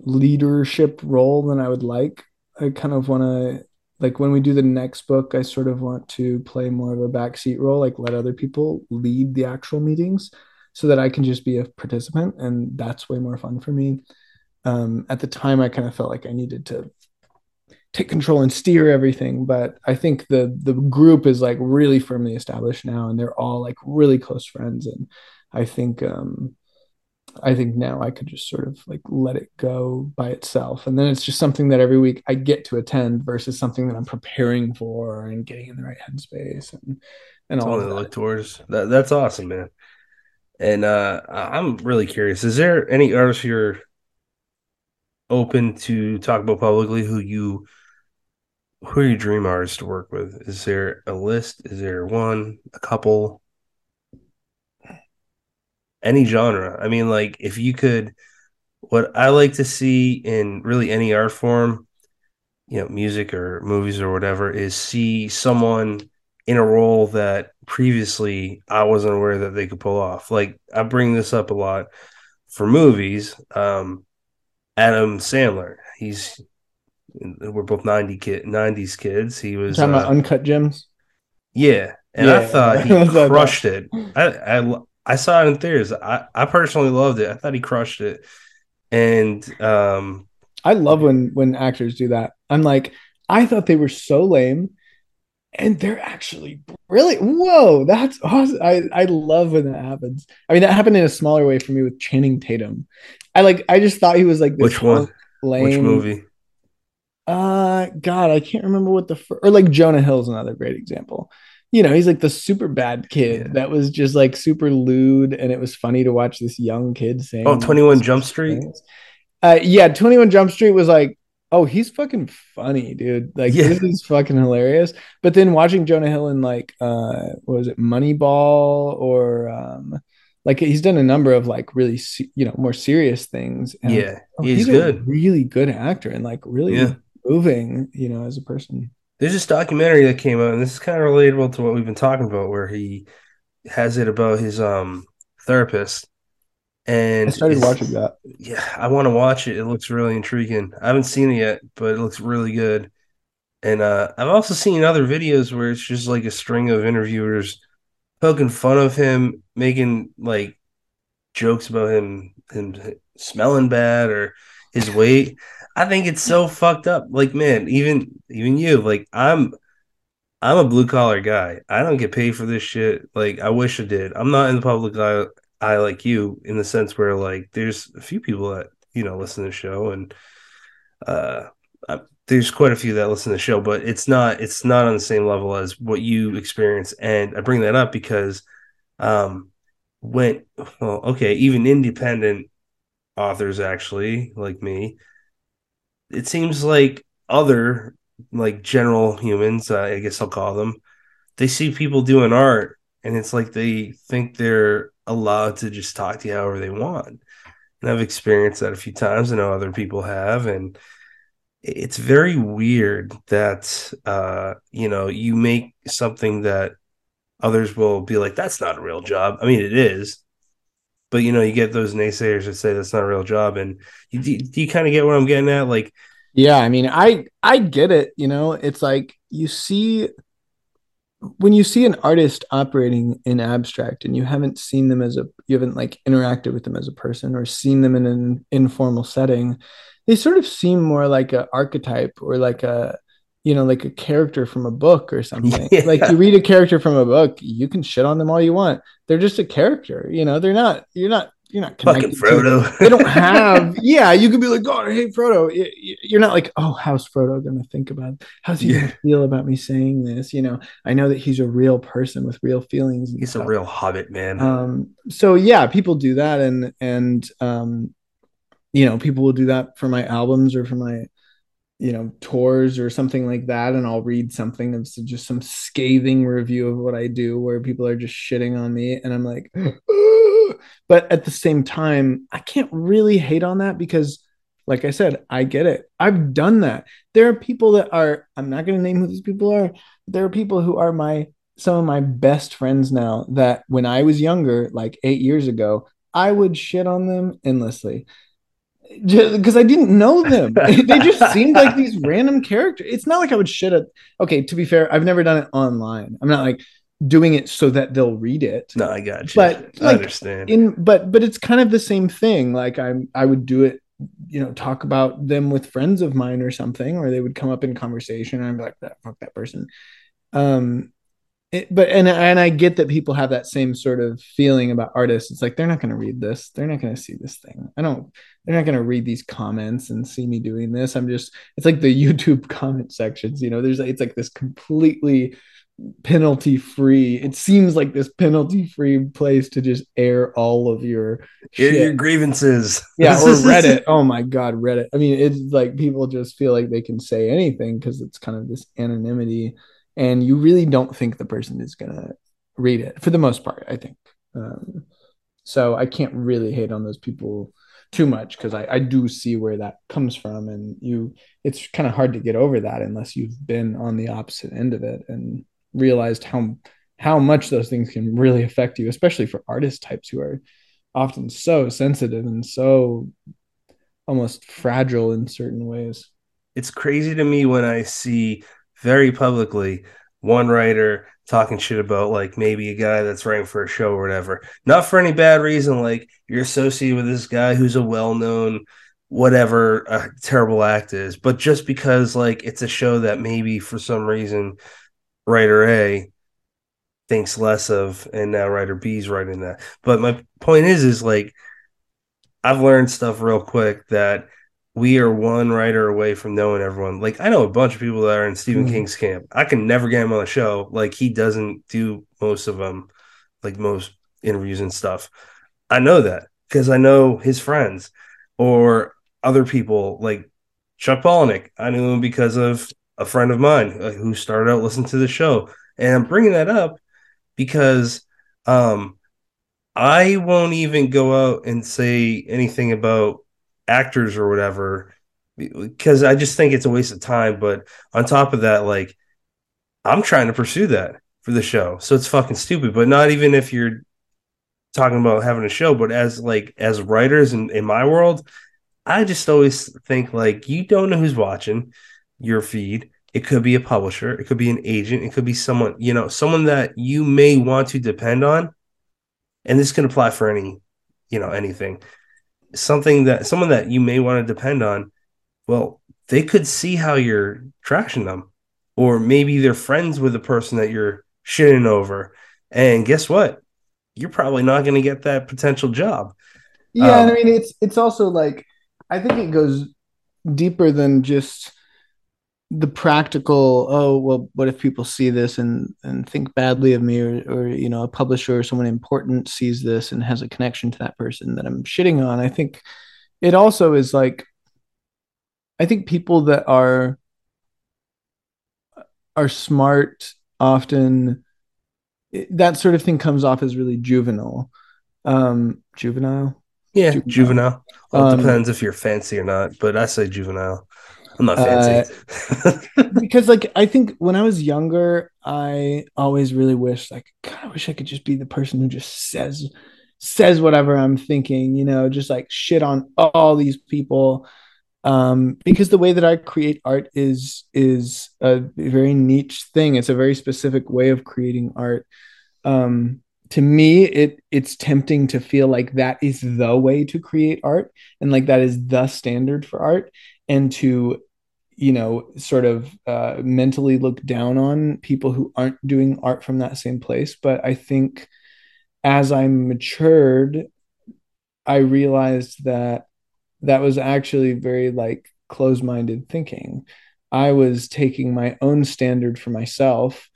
leadership role than I would like. I kind of want to like when we do the next book, I sort of want to play more of a backseat role, like let other people lead the actual meetings so that I can just be a participant and that's way more fun for me. Um, at the time I kind of felt like I needed to take control and steer everything but i think the the group is like really firmly established now and they're all like really close friends and i think um i think now i could just sort of like let it go by itself and then it's just something that every week i get to attend versus something that i'm preparing for and getting in the right headspace and and all that. look towards. That that's awesome, man. And uh I'm really curious. Is there any artists you're open to talk about publicly who you who are your dream artists to work with? Is there a list? Is there one, a couple? Any genre. I mean, like if you could what I like to see in really any art form, you know, music or movies or whatever, is see someone in a role that previously I wasn't aware that they could pull off. Like I bring this up a lot for movies. Um, Adam Sandler, he's we're both 90 kid 90s kids. He was talking uh, about uncut gems yeah, and I thought he crushed it. I, I I saw it in theaters. I, I personally loved it. I thought he crushed it. And um I love when when actors do that. I'm like, I thought they were so lame, and they're actually really whoa. That's awesome. I I love when that happens. I mean, that happened in a smaller way for me with Channing Tatum. I like. I just thought he was like this which one? lame. Which movie? Uh, God, I can't remember what the fir- or like Jonah Hill's another great example. You know, he's like the Superbad kid Yeah. that was just like super lewd, and it was funny to watch this young kid saying. Oh, 21 Jump Street? Uh, yeah, 21 Jump Street was like, oh, he's fucking funny, dude. Like, Yeah. this is fucking hilarious. But then watching Jonah Hill in like, uh, what was it, Moneyball, or um, like he's done a number of like really, se- you know, more serious things. And, Yeah, oh, he's a good. really good actor, and like really Yeah. moving, you know, as a person. There's this documentary that came out, and this is kind of relatable to what we've been talking about, where he has it about his um therapist. And I started watching that. Yeah, I want to watch it. It looks really intriguing. I haven't seen it yet, but it looks really good. And uh, I've also seen other videos where it's just like a string of interviewers poking fun of him, making like jokes about him him smelling bad or his weight. I think it's so fucked up. Like, man, even even you, like I'm I'm a blue collar guy. I don't get paid for this shit. Like I wish I did. I'm not in the public eye, eye like you in the sense where like there's a few people that you know listen to the show and uh I, there's quite a few that listen to the show, but it's not it's not on the same level as what you experience. And I bring that up because um when well okay even independent authors actually like me it seems like other like general humans uh, i guess i'll call them they see people doing art and it's like they think they're allowed to just talk to you however they want. And I've experienced that a few times. I know other people have, and it's very weird that uh, you know you make something that others will be like, "That's not a real job." I mean, it is, but you know, you get those naysayers that say that's not a real job, and you, do, do you kind of get what I'm getting at? Like, Yeah, I mean, I I get it. You know, it's like you see when you see an artist operating in abstract and you haven't seen them as a you haven't like interacted with them as a person or seen them in an informal setting, they sort of seem more like an archetype or like a you know like a character from a book or something. Yeah. Like you read a character from a book, you can shit on them all you want. They're just a character. You know, they're not. You're not. You're not fucking connected to- Frodo. they don't have yeah you could be like god i hate frodo you're not like oh how's frodo gonna think about how's he Yeah. gonna feel about me saying this you know i know that he's a real person with real feelings He's a stuff. real hobbit, man. um so yeah people do that and and um you know people will do that for my albums or for my you know tours or something like that and i'll read something of just some scathing review of what i do where people are just shitting on me and i'm like but at the same time i can't really hate on that because like i said i get it. I've done that. There are people that are i'm not going to name who these people are there are people who are my some of my best friends now that when i was younger like eight years ago i would shit on them endlessly because I didn't know them. they just seemed like these random characters. It's not like I would shit at. Okay, to be fair, I've never done it online. I'm not like doing it so that they'll read it. no, I got you. but, I understand. In but but it's kind of the same thing. Like I'm I would do it, you know, talk about them with friends of mine or something, or they would come up in conversation, and I'm like, that fuck that person. Um, it, but and and I get that people have that same sort of feeling about artists. It's like they're not going to read this. They're not going to see this thing. I don't. They're not going to read these comments and see me doing this. I'm just. It's like the YouTube comment sections. You know, there's it's like this completely penalty free. It seems like this penalty free place to just air all of your Your, your grievances. Yeah, or Reddit. Oh my god, Reddit. I mean, it's like people just feel like they can say anything because it's kind of this anonymity, and you really don't think the person is gonna read it for the most part. I think. Um, so I can't really hate on those people too much because I, I do see where that comes from, and you it's kind of hard to get over that unless you've been on the opposite end of it and realized how how much those things can really affect you, especially for artist types who are often so sensitive and so almost fragile in certain ways. it's crazy to me when I see very publicly one writer talking shit about like maybe a guy that's writing for a show or whatever. Not for any bad reason, like you're associated with this guy who's a well known whatever a terrible act is, but just because like it's a show that maybe for some reason writer A thinks less of and now writer B's writing that. But my point is is like I've learned stuff real quick that we are one writer away from knowing everyone. Like I know a bunch of people that are in Stephen Mhm. King's camp. I can never get him on the show. Like he doesn't do most of them, like most interviews and stuff. I know that because I know his friends or other people like Chuck Palahniuk. I knew him because of a friend of mine who started out listening to the show. And I'm bringing that up because um I won't even go out and say anything about actors or whatever because I just think it's a waste of time. But on top of that, like I'm trying to pursue that for the show, so it's fucking stupid. But not even if you're talking about having a show, but as like as writers in, in my world, I just always think like you don't know who's watching your feed. It could be a publisher, it could be an agent, it could be someone, you know, someone that you may want to depend on. And this can apply for any, you know, anything. Something that someone that you may want to depend on, well, they could see how you're trashing them. Or maybe they're friends with the person that you're shitting over. And guess what? You're probably not going to get that potential job. Yeah, and Um, I mean it's it's also like I think it goes deeper than just the practical oh well what if people see this and and think badly of me or or you know a publisher or someone important sees this and has a connection to that person that I'm shitting on I think it also is like I think people that are are smart often that sort of thing comes off as really juvenile. Um, juvenile. Yeah, Juvenile. juvenile. Well, it Um, depends if you're fancy or not, but I say juvenile. I'm not Uh, fancy. because like I think when I was younger, I always really wished like God, I wish I could just be the person who just says says whatever I'm thinking, you know, just like shit on all these people. Um, because the way that I create art is is a very niche thing. It's a very specific way of creating art. Um, to me, it it's tempting to feel like that is the way to create art and like that is the standard for art and to you know sort of uh, mentally look down on people who aren't doing art from that same place. But i think as i matured i realized that that was actually very like closed-minded thinking. I was taking my own standard for myself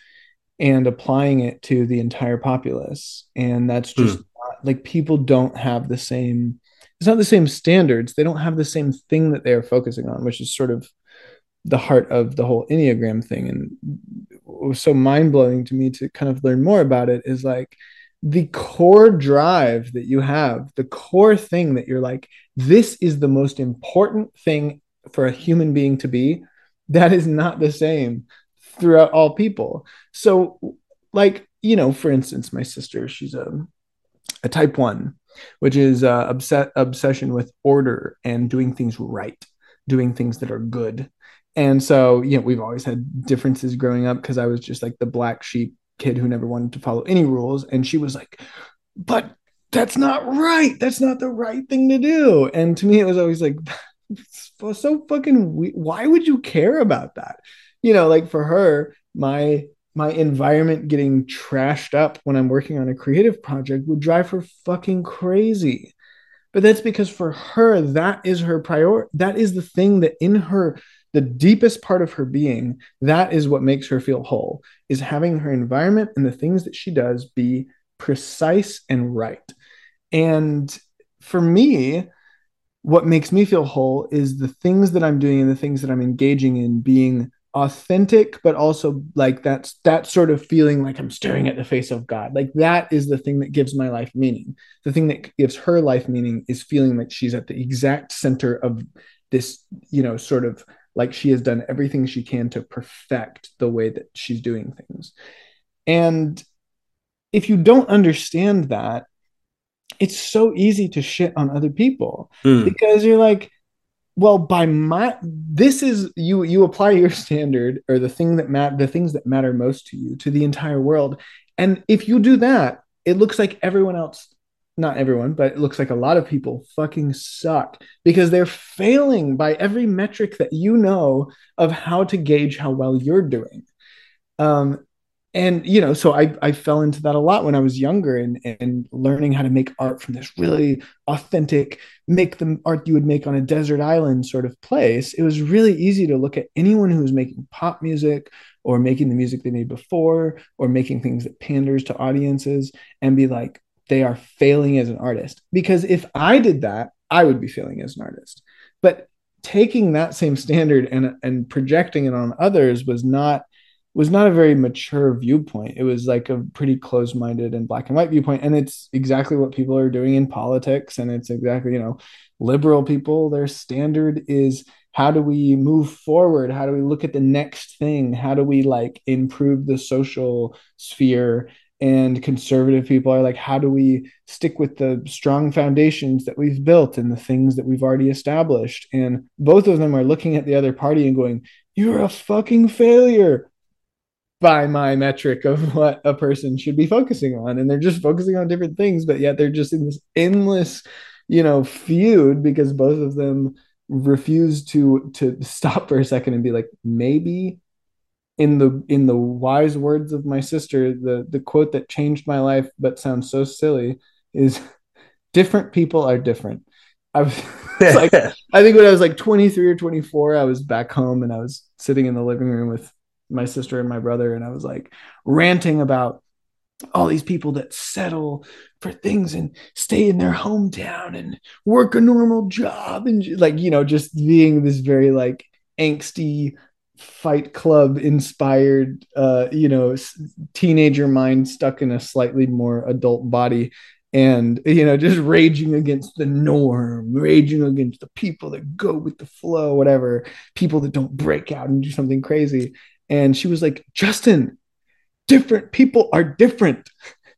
and applying it to the entire populace. And that's just not, like people don't have the same it's not the same standards. They don't have the same thing that they are focusing on which is sort of the heart of the whole enneagram thing. And what was so mind-blowing to me to kind of learn more about it is like the core drive that you have the core thing that you're like this is the most important thing for a human being to be that is not the same throughout all people. So like you know for instance my sister she's a a type 1 which is uh, obsess- obsession with order and doing things right doing things that are good and so, you know, we've always had differences growing up because I was just like the black sheep kid who never wanted to follow any rules. And she was like, but that's not right. That's not the right thing to do. And to me, it was always like, so fucking, we- why would you care about that? You know, like for her, my my environment getting trashed up when I'm working on a creative project would drive her fucking crazy. But that's because for her, that is her priority. That is the thing that in her the deepest part of her being that is what makes her feel whole is having her environment and the things that she does be precise and right. And for me what makes me feel whole is the things that i'm doing and the things that i'm engaging in being authentic but also like that's that sort of feeling like i'm staring at the face of god. Like that is the thing that gives my life meaning. The thing that gives her life meaning is feeling like she's at the exact center of this you know sort of like she has done everything she can to perfect the way that she's doing things. And if you don't understand that, it's so easy to shit on other people Hmm. because you're like, well, by my this is you you apply your standard or the thing that mat the things that matter most to you to the entire world. And if you do that, it looks like everyone else not everyone, but it looks like a lot of people fucking suck because they're failing by every metric that you know of how to gauge how well you're doing. Um, and you know, so I I fell into that a lot when I was younger and and learning how to make art from this really authentic, make the art you would make on a desert island sort of place. It was really easy to look at anyone who was making pop music or making the music they made before or making things that panders to audiences and be like, they are failing as an artist. Because if I did that, I would be failing as an artist. But taking that same standard and and projecting it on others was not was not a very mature viewpoint. It was like a pretty closed-minded and black and white viewpoint. And it's exactly what people are doing in politics. And it's exactly, you know, liberal people, their standard is how do we move forward? How do we look at the next thing? How do we like improve the social sphere? And conservative people are like how do we stick with the strong foundations that we've built and the things that we've already established? And both of them are looking at the other party and going you're a fucking failure by my metric of what a person should be focusing on. And they're just focusing on different things but yet they're just in this endless you know feud because both of them refuse to to stop for a second and be like maybe in the in the wise words of my sister the the quote that changed my life but sounds so silly is different people are different. I was like i think when i was like 23 or 24 i was back home and i was sitting in the living room with my sister and my brother and i was like ranting about all these people that settle for things and stay in their hometown and work a normal job and like you know just being this very like angsty fight club inspired uh you know teenager mind stuck in a slightly more adult body and you know just raging against the norm raging against the people that go with the flow whatever people that don't break out and do something crazy. And she was like justin different people are different.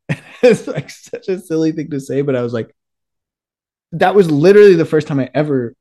It's like such a silly thing to say but i was like that was literally the first time i ever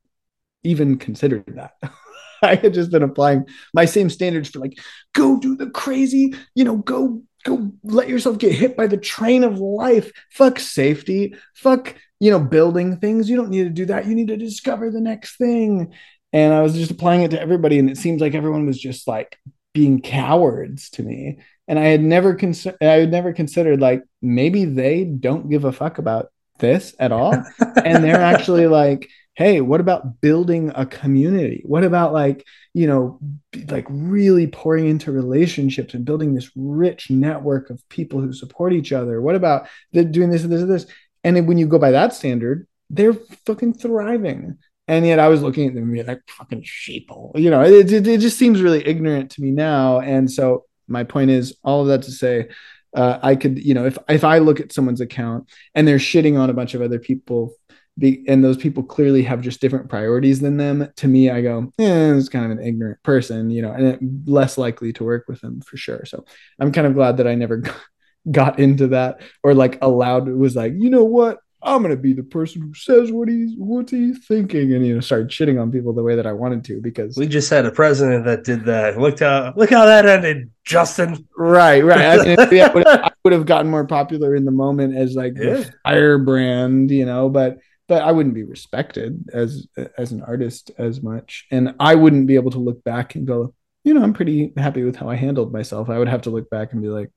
even considered that i had just been applying my same standards for like go do the crazy you know go go let yourself get hit by the train of life. Fuck safety. Fuck you know building things. You don't need to do that. You need to discover the next thing. And i was just applying it to everybody and it seems like everyone was just like being cowards to me. And i had never considered i had never considered like maybe they don't give a fuck about this at all. And they're actually like hey what about building a community? What about like you know like really pouring into relationships and building this rich network of people who support each other? What about doing this and this and this? And then when you go by that standard they're fucking thriving. And yet i was looking at them and like fucking sheeple. You know it, it, it just seems really ignorant to me now. And so my point is all of that to say uh, i could you know if if i look at someone's account and they're shitting on a bunch of other people be, and those people clearly have just different priorities than them to me i go eh, it's kind of an ignorant person you know and it, less likely to work with them for sure so i'm kind of glad that i never got into that or like allowed was like you know what i'm gonna be the person who says what he's what he's thinking and you know start shitting on people the way that i wanted to because We just had a president that did that. Look how look how that ended, Justin. Right, right. I, mean, would, I would have gotten more popular in the moment as like Yeah. the firebrand, you know, but but I wouldn't be respected as as an artist as much, and I wouldn't be able to look back and go, you know, I'm pretty happy with how I handled myself. I would have to look back and be like,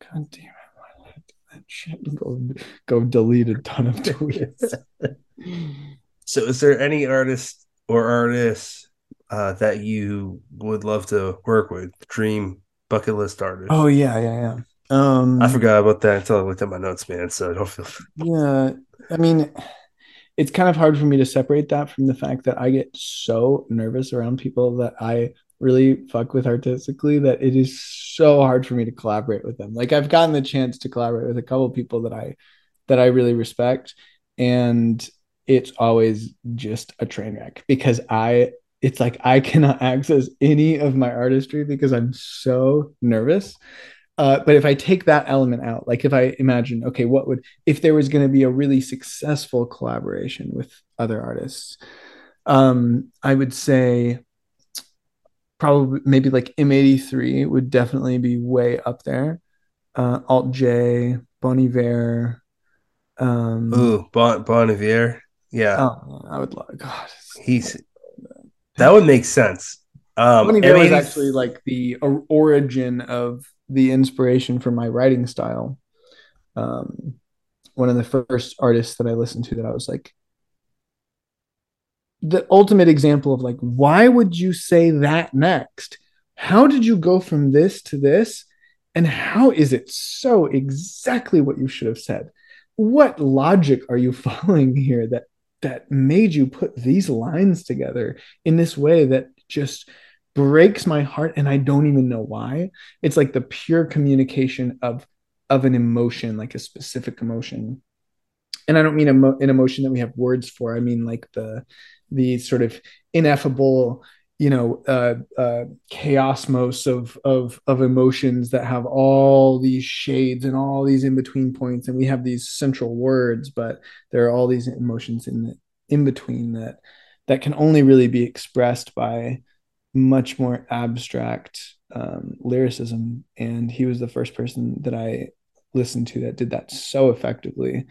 God damn it, why did I do that shit? Go go delete a ton of tweets. So, is there any artist or artists uh, that you would love to work with? Dream bucket list artist. oh yeah, yeah, yeah. Um, I forgot about that until I looked at my notes, man. So I don't feel. Yeah, I mean, it's kind of hard for me to separate that from the fact that I get so nervous around people that I really fuck with artistically that it is so hard for me to collaborate with them. Like I've gotten the chance to collaborate with a couple people that I that I really respect and it's always just a train wreck because I it's like I cannot access any of my artistry because I'm so nervous. Uh, but if I take that element out, like if I imagine, okay, what would if there was going to be a really successful collaboration with other artists? Um, I would say probably maybe like M83 would definitely be way up there. Uh, Alt J, Bon Iver. Um, Ooh, bon, bon Iver. Yeah, oh, I would love. God, he's that would make sense. Um, Bon Iver was M80 actually like the origin of the inspiration for my writing style. Um, one of the first artists that I listened to that I was like, the ultimate example of like, why would you say that next? How did you go from this to this? And how is it so exactly what you should have said? What logic are you following here that that made you put these lines together in this way that just breaks my heart and I don't even know why. It's like the pure communication of of an emotion, like a specific emotion. And I don't mean emo- an emotion that we have words for. I mean like the the sort of ineffable, you know, uh, uh, chaosmos of of of emotions that have all these shades and all these in between points, and we have these central words, but there are all these emotions in the in between that that can only really be expressed by much more abstract um, lyricism. And he was the first person that I listened to that did that so effectively.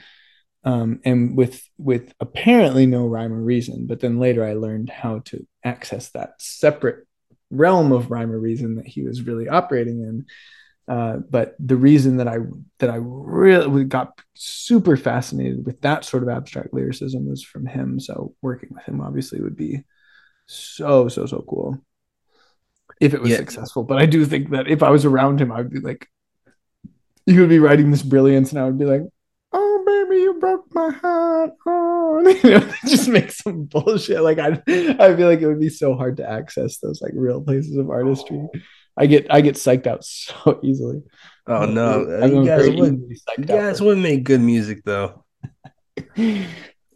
Um, and with with apparently no rhyme or reason, but then later I learned how to access that separate realm of rhyme or reason that he was really operating in. Uh, but the reason that I that I really got super fascinated with that sort of abstract lyricism was from him. So working with him obviously would be so so so cool if it was Yeah. successful. But I do think that if I was around him, I would be like, he would be writing this brilliance, and I would be like, "Oh baby, you broke my heart on. Oh, you know, just make some bullshit. Like I, I feel like it would be so hard to access those like real places of artistry. I get I get psyched out so easily. Oh no, I'm you guys would you guys would make good music though.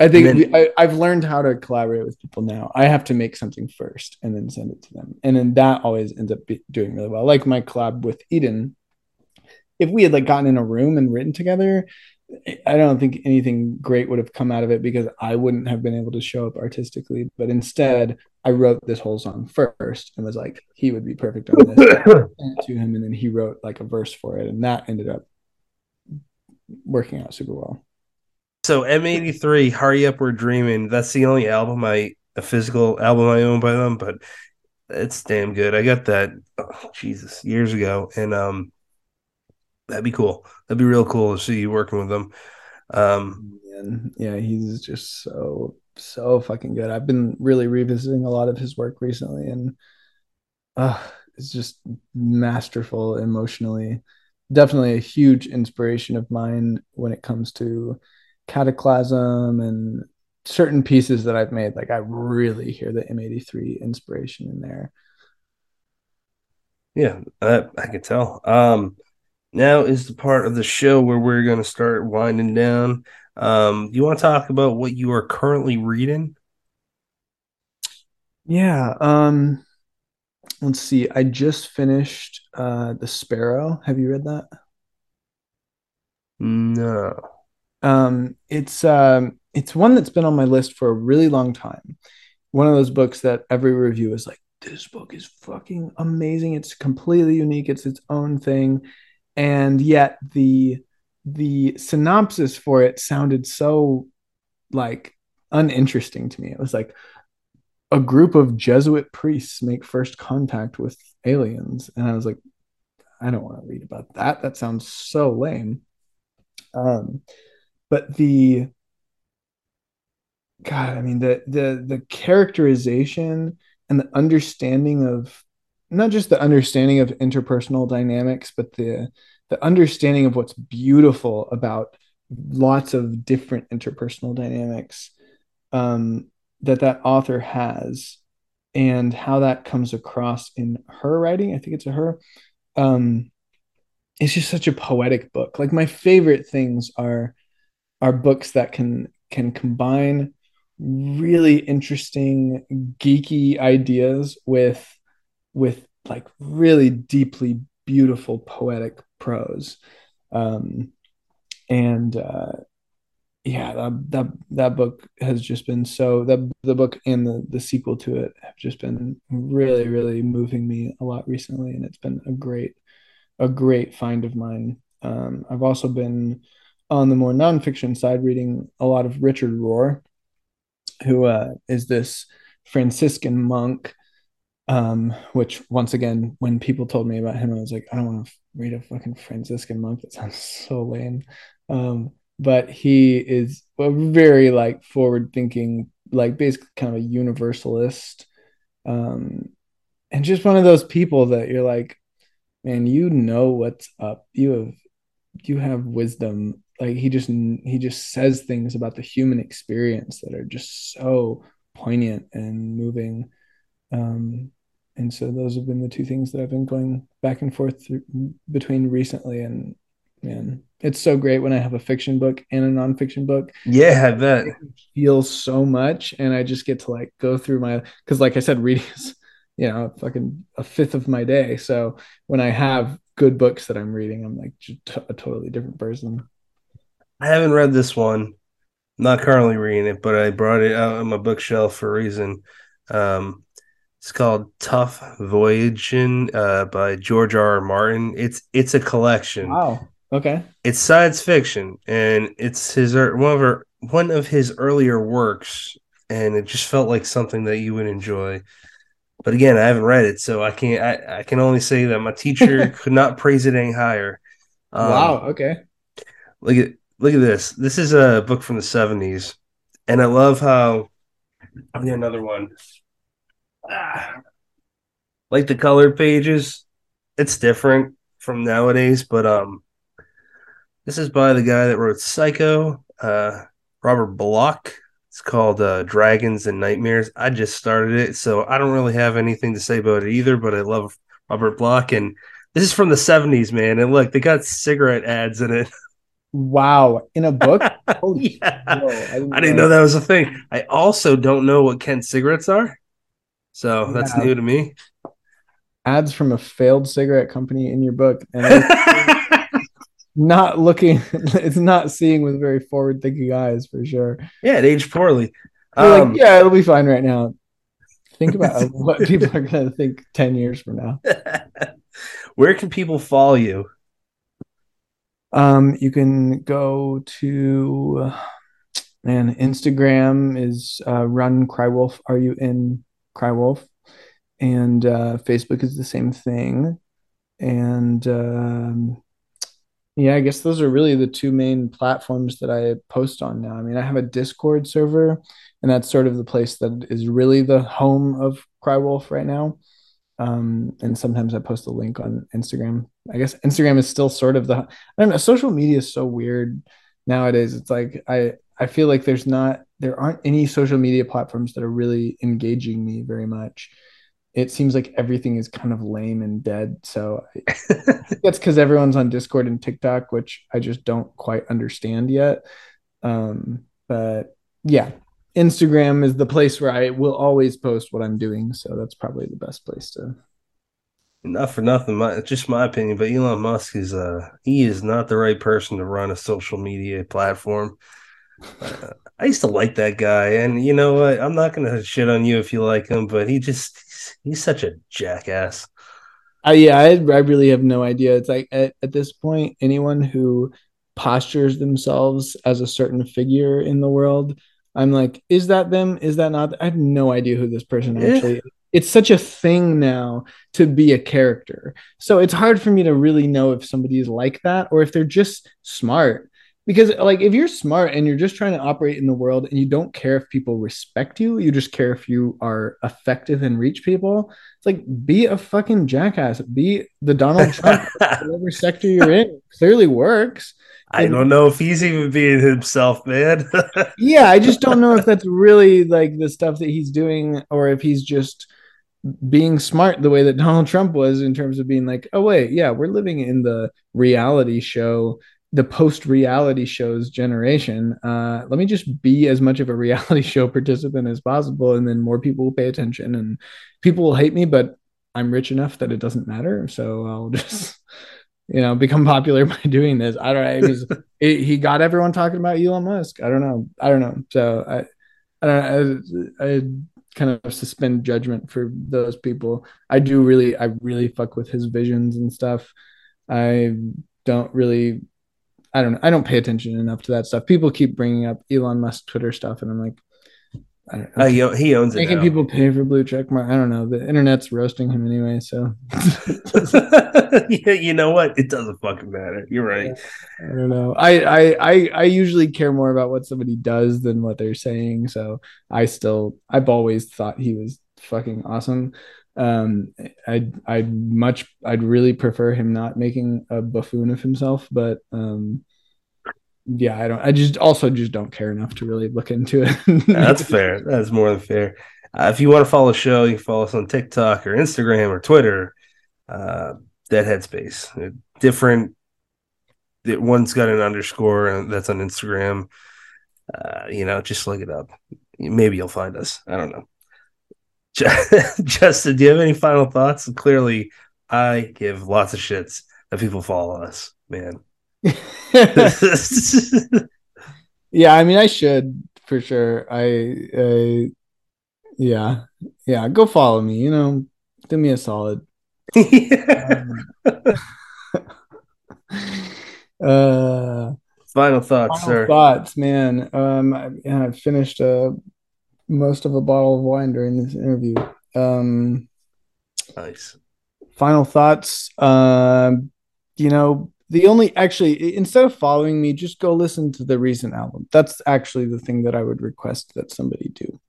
I think then- we- I, I've learned how to collaborate with people now. I have to make something first and then send it to them, and then that always ends up be, doing really well. Like my collab with Eden, if we had like gotten in a room and written together, I don't think anything great would have come out of it because I wouldn't have been able to show up artistically. But instead, I wrote this whole song first and was like, he would be perfect on this. To him, and then he wrote like a verse for it, and that ended up working out super well. So M83, Hurry Up We're Dreaming. That's the only album I a physical album I own by them, but it's damn good. I got that oh, Jesus years ago, and um, that'd be cool. That'd be real cool to see you working with them. Um, yeah, he's just so so fucking good. I've been really revisiting a lot of his work recently, and uh, it's just masterful emotionally. Definitely a huge inspiration of mine when it comes to Cataclasm and certain pieces that I've made. Like I really hear the M83 inspiration in there. yeah, I, I could tell. Um, now is the part of the show where we're going to start winding down. Um, do you want to talk about what you are currently reading? Yeah. Um, let's see. I just finished uh, The Sparrow. Have you read that? No. Um, it's um, it's one that's been on my list for a really long time. One of those books that every review is like, this book is fucking amazing. It's completely unique. It's its own thing, and yet the the synopsis for it sounded so like uninteresting to me. It was like a group of Jesuit priests make first contact with aliens, and I was like, I don't want to read about that. That sounds so lame. Um, but the God, I mean the the the characterization and the understanding of not just the understanding of interpersonal dynamics, but the the understanding of what's beautiful about lots of different interpersonal dynamics um, that that author has, and how that comes across in her writing. I think it's a her. Um, it's just such a poetic book. Like my favorite things are are books that can can combine really interesting geeky ideas with with like really deeply beautiful poetic prose. Um and uh yeah that that, that book has just been so that the book and the the sequel to it have just been really really moving me a lot recently and it's been a great a great find of mine. Um i've also been on the more nonfiction side reading a lot of richard rohr who uh, is this Franciscan monk. Um, which once again, when people told me about him, I was like, I don't want to read a fucking Franciscan monk. That sounds so lame. Um, but he is a very like forward thinking, like basically kind of a universalist. Um, and just one of those people that you're like, man, you know what's up. You have you have wisdom like he just he just says things about the human experience that are just so poignant and moving. Um and so those have been the two things that i've been going back and forth through, between recently and man it's so great when i have a fiction book and a nonfiction book. Yeah, I bet. feel so much and i just get to like go through my because like i said reading is you know fucking a fifth of my day. So when i have good books that i'm reading i'm like a totally different person I haven't read this one. Not currently reading it, but I brought it out on my bookshelf for a reason. Um, it's called Tuf Voyaging uh, by George R. R. Martin. It's it's a collection. wow okay It's science fiction, and it's his one of her, one of his earlier works, and it just felt like something that you would enjoy. But again, I haven't read it, so I can't. I, I can only say that my teacher could not praise it any higher. Um, wow okay look at look at this. This is a book from the seventies, and I love how. I'll get another one. Ah. like the color pages, it's different from nowadays, but um, this is by the guy that wrote Psycho. uh, Robert Bloch. It's called uh, Dragons and Nightmares. I just started it, so I don't really have anything to say about it either. But I love Robert Bloch, and this is from the '70s, man. And look, they got cigarette ads in it. Wow, in a book? Yeah. whoa, I didn't I didn't know that was a thing. I also don't know what Kent cigarettes are, so that's Yeah. new to me. ads from a failed cigarette company in your book, and not looking. It's not seeing with very forward-thinking eyes for sure. yeah, it aged poorly. Um, like, yeah, it'll be fine right now. Think about what people are going to think ten years from now. Where can people follow you? Um, you can go to and Instagram is uh, run crywolf. Are you in crywolf? And uh, Facebook is the same thing. And um, yeah, I guess those are really the two main platforms that I post on now. I mean, I have a Discord server, and that's sort of the place that is really the home of crywolf right now. Um, and sometimes I post a link on Instagram. I guess Instagram is still sort of the I don't know. Social media is so weird nowadays. It's like I I feel like there's not there aren't any social media platforms that are really engaging me very much. It seems like everything is kind of lame and dead. So I that's because everyone's on Discord and TikTok, which I just don't quite understand yet. Um, but yeah, Instagram is the place where I will always post what I'm doing. So that's probably the best place to. Not for nothing, my, it's just my opinion, but Elon Musk is uh he is not the right person to run a social media platform. Uh, I used to like that guy, and you know what? I'm not gonna shit on you if you like him, but he just he's such a jackass. Uh, yeah, I, I really have no idea. It's like at, at this point, anyone who postures themselves as a certain figure in the world, I'm like, is that them? Is that not? I have no idea who this person actually is. It's such a thing now to be a character. So it's hard for me to really know if somebody is like that or if they're just smart. Because, like, if you're smart and you're just trying to operate in the world and you don't care if people respect you, you just care if you are effective and reach people, it's like be a fucking jackass. Be the Donald Trump, whatever sector you're in. It clearly works. I don't know if he's even being himself, man. Yeah, I just don't know if that's really like the stuff that he's doing or if he's just being smart the way that Donald Trump was in terms of being like, oh, wait, yeah, we're living in the reality show, the post reality shows generation. Uh, let me just be as much of a reality show participant as possible. And then more people will pay attention and people will hate me, but I'm rich enough that it doesn't matter. So I'll just. You know, become popular by doing this. I don't know. It was, it, he got everyone talking about Elon Musk. I don't know. I don't know. So I, I don't. I, I kind of suspend judgment for those people. I do really, I really fuck with his visions and stuff. I don't really, I don't know. I don't pay attention enough to that stuff. People keep bringing up Elon Musk Twitter stuff, and I'm like, know. Uh, he, he owns it. Making now. people pay for blue check mark. I don't know. The internet's roasting him anyway. So yeah, you know what? It doesn't fucking matter. You're right. I don't know. I, I I I usually care more about what somebody does than what they're saying. So I still I've always thought he was fucking awesome. Um I'd I'd much I'd really prefer him not making a buffoon of himself, but um yeah, I don't I just also just don't care enough to really look into it. That's fair. That's more than fair. Uh, if you want to follow the show, you can follow us on TikTok or Instagram or Twitter. Uh, Dead Headspace. Uh, Different. the- One's got an underscore, and that's on Instagram. Uh, you know, just look it up. Maybe you'll find us. I don't know. Justin, do you have any final thoughts? Clearly, I give lots of shits that people follow us, man. Yeah, I mean I should for sure. I I yeah. Yeah, go follow me, you know. Do me a solid. Um, uh Final thoughts, final sir. thoughts, man. Um I, I finished uh most of a bottle of wine during this interview. Um Nice. final thoughts um you know the only actually instead of following me just go listen to the recent album. That's actually the thing that i would request that somebody do.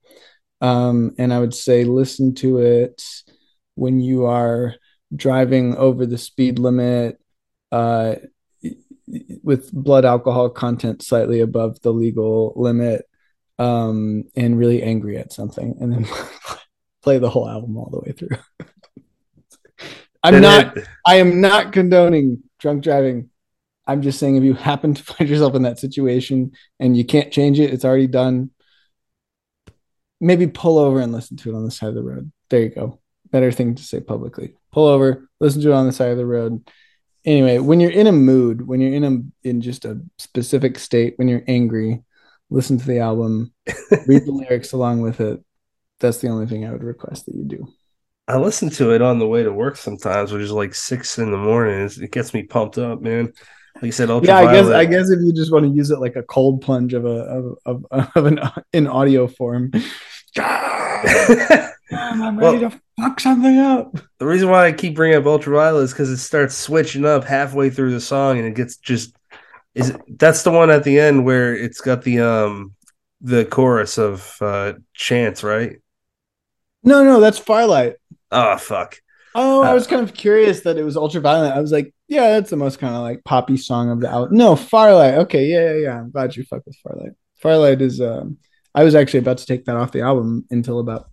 Um and i would say listen to it when you are driving over the speed limit uh with blood alcohol content slightly above the legal limit um and really angry at something and then play the whole album all the way through. I'm not i am not condoning drunk driving i'm just saying if you happen to find yourself in that situation and you can't change it it's already done maybe pull over and listen to it on the side of the road. There you go. Better thing to say publicly. Pull over listen to it on the side of the road. Anyway when you're in a mood when you're in a in just a specific state when you're angry listen to the album read the lyrics along with it. That's the only thing i would request that you do I listen to it on the way to work sometimes, which is like six in the morning. It gets me pumped up, man. Like you said, yeah i guess i guess if you just want to use it like a cold plunge of a of, of, of an in audio form i'm ready Well- to fuck something up the reason why I keep bringing up ultraviolet is because it starts switching up halfway through the song, and it gets just is that's the one at the end where it's got the um the chorus of uh chants, right? No no that's firelight Oh fuck. Oh, I Uh, was kind of curious that it was ultraviolet. I was like, yeah, that's the most kind of like poppy song of the album. No, Firelight. Okay, yeah, yeah, yeah. I'm glad you fucked with Firelight. Firelight is um I was actually about to take that off the album until about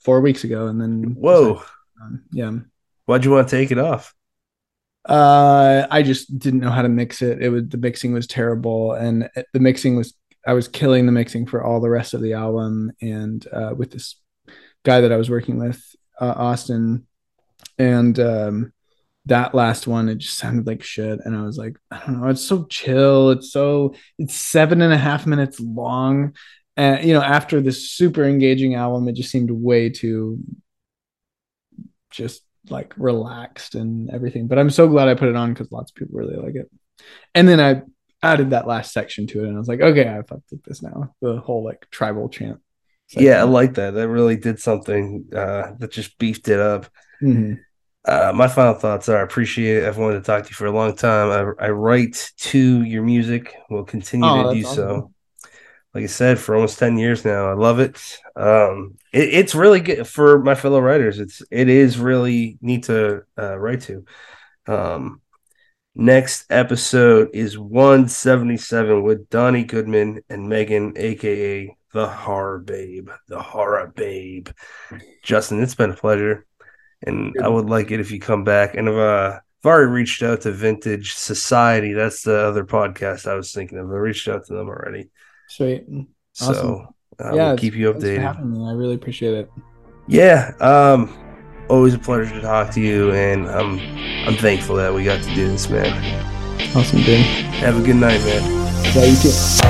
four weeks ago, and then Whoa. um, yeah. Why'd you want to take it off? Uh, I just didn't know how to mix it. It was the mixing was terrible, and the mixing was I was killing the mixing for all the rest of the album, and uh, with this guy that I was working with, uh, Austin, and um, that last one it just sounded like shit, and I was like, I don't know, it's so chill, it's so it's seven and a half minutes long, and you know after this super engaging album, it just seemed way too just like relaxed and everything. But I'm so glad I put it on because lots of people really like it. And then I added that last section to it, and I was like, okay, I fucked with this now. The whole like tribal chant. Yeah, I like that. That really did something uh that just beefed it up. Mhm. Uh, my final thoughts are I appreciate it. I've wanted to talk to you for a long time. I, I write to your music. Will continue Oh, to do that's so. Like I said, for almost ten years now, I love it. Um, it it's really good for my fellow writers. It's it is really neat to uh, write to. Um, next episode is one seventy seven with Donnie Goodman and Megan, aka the Horror Babe, the Horror Babe. Justin, it's been a pleasure and I would like it if you come back. And I've, uh, I've already reached out to Vintage Society. That's the other podcast I was thinking of. I reached out to them already, Sweet. so Awesome. uh, yeah, we'll keep you updated. I really appreciate it. Yeah, um, always a pleasure to talk to you, and I'm I'm thankful that we got to do this, man. Awesome, dude. Have a good night, man. Yeah, you too.